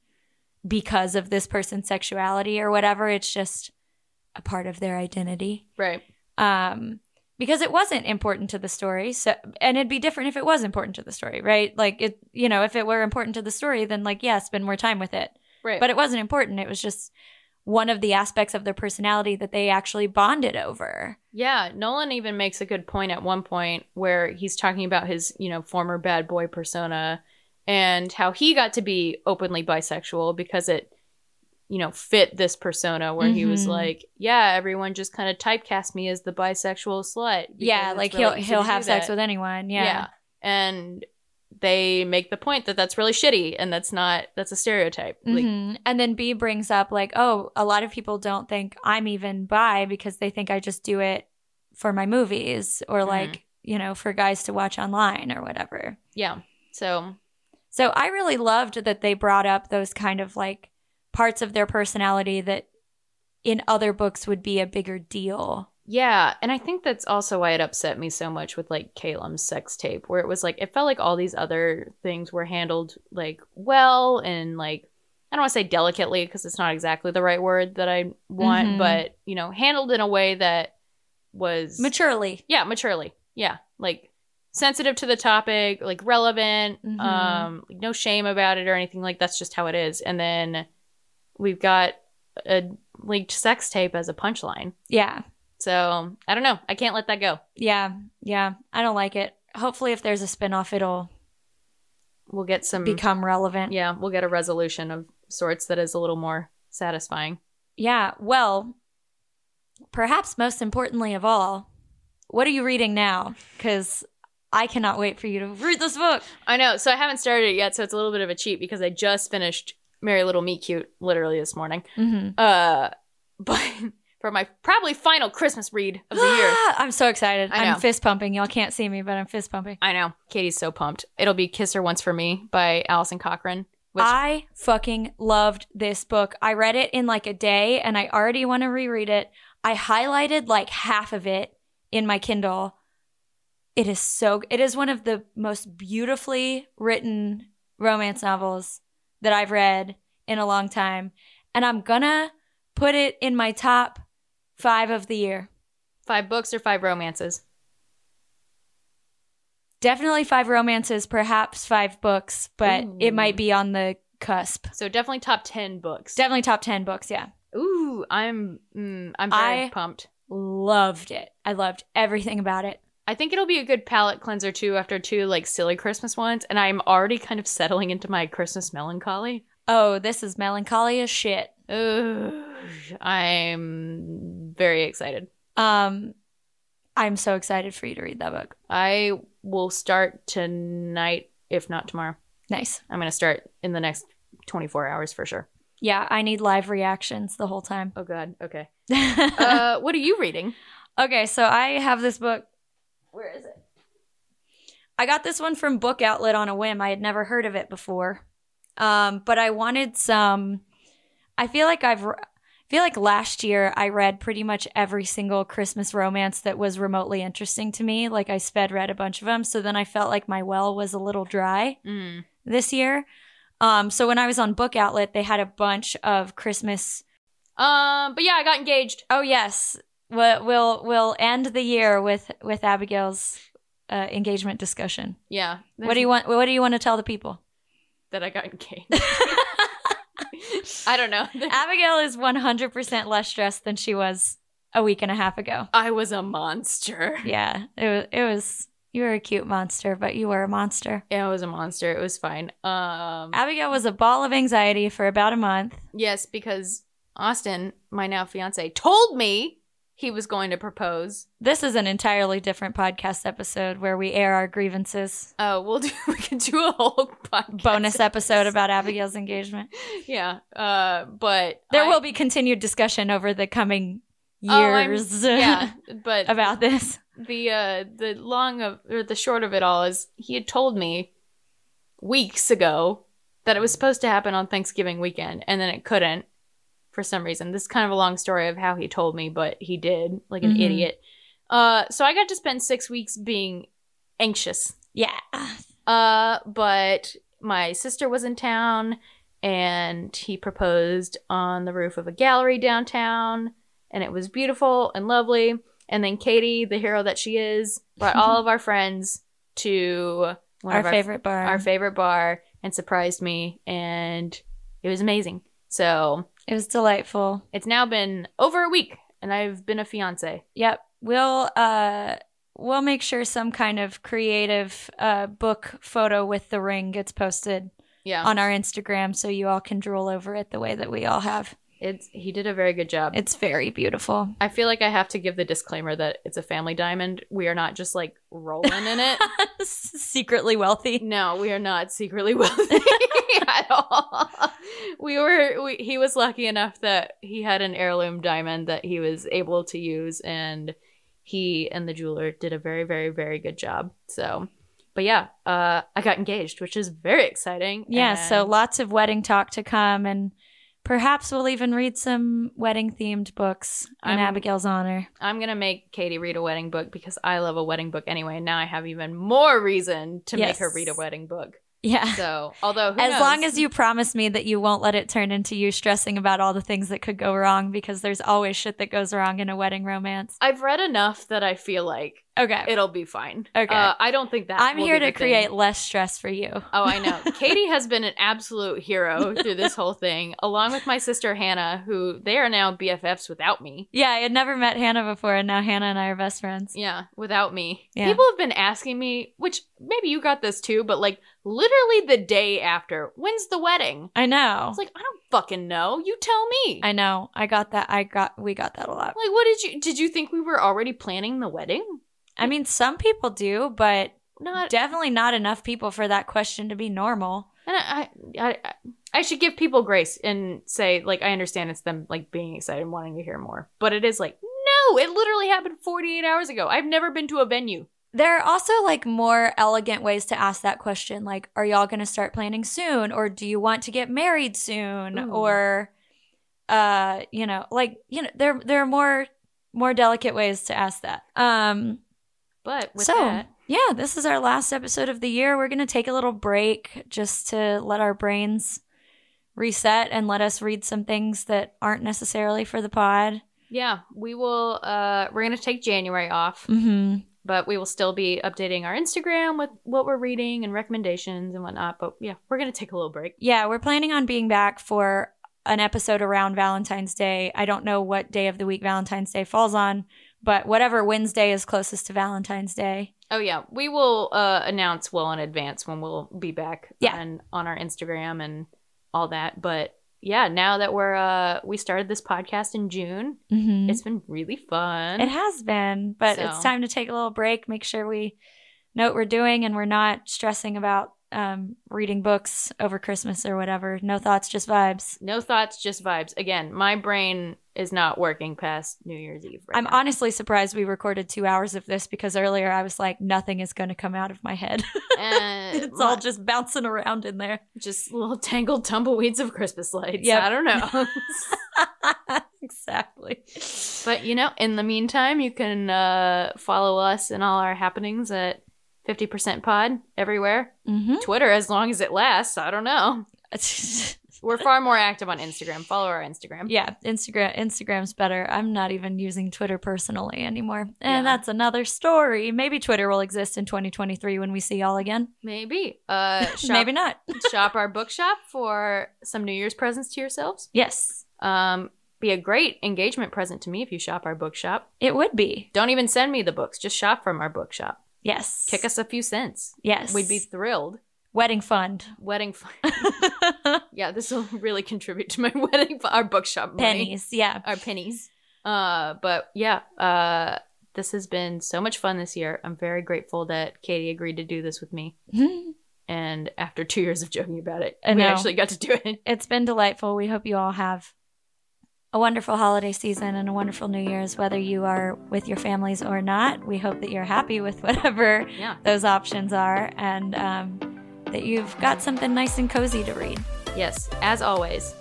because of this person's sexuality or whatever. It's just a part of their identity, right? Um, because it wasn't important to the story. So, and it'd be different if it was important to the story, right? Like it, you know, if it were important to the story, then like, yeah, spend more time with it. Right. But it wasn't important. It was just one of the aspects of their personality that they actually bonded over. Yeah, Nolan even makes a good point at one point where he's talking about his, you know, former bad boy persona and how he got to be openly bisexual because it you know, fit this persona where mm-hmm. he was mm-hmm. like, yeah, everyone just kind of typecast me as the bisexual slut. Yeah, like he'll he'll have sex with anyone. Yeah. yeah. And they make the point that that's really shitty and that's not that's a stereotype. Mm-hmm. Like, and then B brings up like, "Oh, a lot of people don't think I'm even bi because they think I just do it for my movies or mm-hmm. like, you know, for guys to watch online or whatever." Yeah. So so I really loved that they brought up those kind of like parts of their personality that in other books would be a bigger deal. Yeah, and I think that's also why it upset me so much with like Kallum's sex tape, where it was like it felt like all these other things were handled like well and like I don't want to say delicately because it's not exactly the right word that I want, mm-hmm. but you know, handled in a way that was maturely. Yeah, maturely. Yeah, like sensitive to the topic, like relevant, mm-hmm. um, no shame about it or anything like that's just how it is. And then we've got a leaked sex tape as a punchline. Yeah. So I don't know. I can't let that go. Yeah. Yeah. I don't like it. Hopefully, if there's a spinoff, it'll we'll get some become relevant. Yeah, we'll get a resolution of sorts that is a little more satisfying. Yeah. Well, perhaps most importantly of all, what are you reading now? Because I cannot wait for you to read this book. I know. So I haven't started it yet, so it's a little bit of a cheat because I just finished Merry Little Meet Cute literally this morning. Mm-hmm. Uh, but (laughs) for my probably final Christmas read of the year. (gasps) I'm so excited. I am fist pumping. Y'all can't see me, but I'm fist pumping. I know. Katey's so pumped. It'll be Kiss Her Once for Me by Alison Cochrun. Which- I fucking loved this book. I read it in like a day and I already want to reread it. I highlighted like half of it in my Kindle. It is so it is one of the most beautifully written romance novels that I've read in a long time. And I'm gonna put it in my top five of the year. Five books or five romances? Definitely five romances, perhaps five books, but it might be on the cusp. So definitely top 10 books. Definitely top 10 books, yeah. Ooh, I'm mm, I'm very I- pumped. Loved it. I loved everything about it. I think it'll be a good palate cleanser too after two like silly Christmas ones, and I'm already kind of settling into my Christmas melancholy. Oh, this is melancholy as shit. Ugh, I'm very excited. Um, I'm so excited for you to read that book. I will start tonight, if not tomorrow. Nice. I'm gonna start in the next 24 hours for sure. Yeah, I need live reactions the whole time. Oh god. Okay. (laughs) Uh, what are you reading? okay, so I have this book. Where is it? I got this one from Book Outlet on a whim. I had never heard of it before. Um, but I wanted some I feel like I've I feel like last year I read pretty much every single Christmas romance that was remotely interesting to me. Like I sped read a bunch of them, so then I felt like my well was a little dry Mm. this year. Um, so when I was on Book Outlet, they had a bunch of Christmas. Um, but yeah, I got engaged. Oh yes, we'll we'll, we'll end the year with with Abigail's uh, engagement discussion. Yeah. What do you want? What do you want to tell the people? That I got engaged. (laughs) (laughs) I don't know. (laughs) Abigail is one hundred percent less stressed than she was a week and a half ago. I was a monster. Yeah, it was. It was. You were a cute monster, but you were a monster. Yeah, I was a monster. It was fine. Um, Abigail was a ball of anxiety for about a month. yes, because Austin, my now fiance, told me he was going to propose. This is an entirely different podcast episode where we air our grievances. Oh, we'll do. (laughs) We can do a whole podcast bonus episode about Abigail's engagement. (laughs) Yeah. Uh, but There I- will be continued discussion over the coming Oh, years (laughs) yeah, but about this. the uh the long of or the short of it all is he had told me weeks ago that it was supposed to happen on Thanksgiving weekend and then it couldn't for some reason. This is kind of a long story of how he told me, but he did, like an Mhm. idiot. Uh so I got to spend 6 weeks being anxious. Yeah. Uh but my sister was in town and he proposed on the roof of a gallery downtown and it was beautiful and lovely. And then Katey, the hero that she is, brought all of (laughs) our friends to one Our of favorite bar. our favorite bar and surprised me and it was amazing. So, it was delightful. it's now been over a week and I've been a fiance. Yep. We'll uh we'll make sure some kind of creative uh book photo with the ring gets posted Yeah. on our Instagram so you all can drool over it the way that we all have. It's he did a very good job. It's very beautiful. I feel like I have to give the disclaimer that it's a family diamond. We are not just like rolling in it. (laughs) Secretly wealthy. No, we are not secretly wealthy (laughs) at all. We were we, he was lucky enough that he had an heirloom diamond that he was able to use and he and the jeweler did a very very very good job. So, but yeah, uh I got engaged, which is very exciting. Yeah, so lots of wedding talk to come and perhaps we'll even read some wedding themed books in I'm- Abigail's honor. I'm going to make Katey read a wedding book because I love a wedding book anyway. Now I have even more reason to make her read a wedding book. Yeah. So, although who as long as you promise me that you won't let it turn into you stressing about all the things that could go wrong because there's always shit that goes wrong in a wedding romance. I've read enough that I feel like Okay. it'll be fine. Okay. Uh, I don't think that I'm here to the thing. create less stress for you. Oh, I know. (laughs) Katey has been an absolute hero through this whole thing, along with my sister Hannah, who they are now BFFs without me. Yeah, I had never met Hannah before, and now Hannah and I are best friends. Yeah, without me. Yeah. People have been asking me, which maybe you got this too, but like literally the day after, when's the wedding? I know. It's like, I don't fucking know. You tell me. I know. I got that. I got. We got that a lot. like, what did you did you think we were already planning the wedding? I mean, some people do, but Not. definitely not enough people for that question to be normal. And I, I, I, I should give people grace and say, like, I understand it's them like being excited and wanting to hear more, but it is like, no, it literally happened 48 hours ago. I've never been to a venue. There are also like more elegant ways to ask that question, like, are y'all going to start planning soon, or do you want to get married soon, Ooh. or, uh, you know, like you know, there there are more more delicate ways to ask that. Um, But with So, that, yeah, this is our last episode of the year. We're going to take a little break just to let our brains reset and let us read some things that aren't necessarily for the pod. Yeah, we will. Uh, we're gonna take January off, Mm-hmm. but we will still be updating our Instagram with what we're reading and recommendations and whatnot. But yeah, we're gonna take a little break. Yeah, we're planning on being back for an episode around Valentine's Day. I don't know what day of the week Valentine's Day falls on, but whatever Wednesday is closest to Valentine's Day. Oh yeah, we will uh, announce well in advance when we'll be back. Yeah. and on our Instagram and all that. But yeah, now that we're uh, we started this podcast in June, Mm-hmm. it's been really fun. It has been, but it's time to take a little break, make sure we know what we're doing and we're not stressing about um, reading books over Christmas or whatever. No thoughts, just vibes. no thoughts, just vibes. Again, my brain is not working past New Year's Eve. Right I'm now. honestly surprised we recorded two hours of this because earlier I was like, nothing is going to come out of my head. And (laughs) it's all just bouncing around in there. just little tangled tumbleweeds of Christmas lights. Yeah, I don't know. (laughs) exactly. but you know, in the meantime, you can uh, follow us and all our happenings at 50% pod everywhere. hmm Twitter, as long as it lasts. I don't know. (laughs) We're far more active on Instagram. Follow our Instagram. yeah, Instagram Instagram's better. I'm not even using Twitter personally anymore. And Yeah. that's another story. Maybe Twitter will exist in 2023 when we see y'all again. Maybe. Uh, (laughs) shop, Maybe not. (laughs) shop our bookshop for some New Year's presents to yourselves. Yes, Um, be a great engagement present to me if you shop our bookshop. it would be. Don't even send me the books. Just shop from our bookshop. Yes. Kick us a few cents. Yes. We'd be thrilled. wedding fund. Wedding. fund. (laughs) (laughs) yeah, this will really contribute to my (laughs) wedding. f- Our bookshop money. Pennies. Yeah. Our pennies. Uh, but yeah. Uh, this has been so much fun this year. I'm very grateful that Katey agreed to do this with me. And after two years of joking about it, I we know. actually got to do it. It's been delightful. We hope you all have a wonderful holiday season and a wonderful New Year's, whether you are with your families or not. We hope that you're happy with (laughs) whatever Yeah. those options are and um, that you've got something nice and cozy to read. Yes. As always,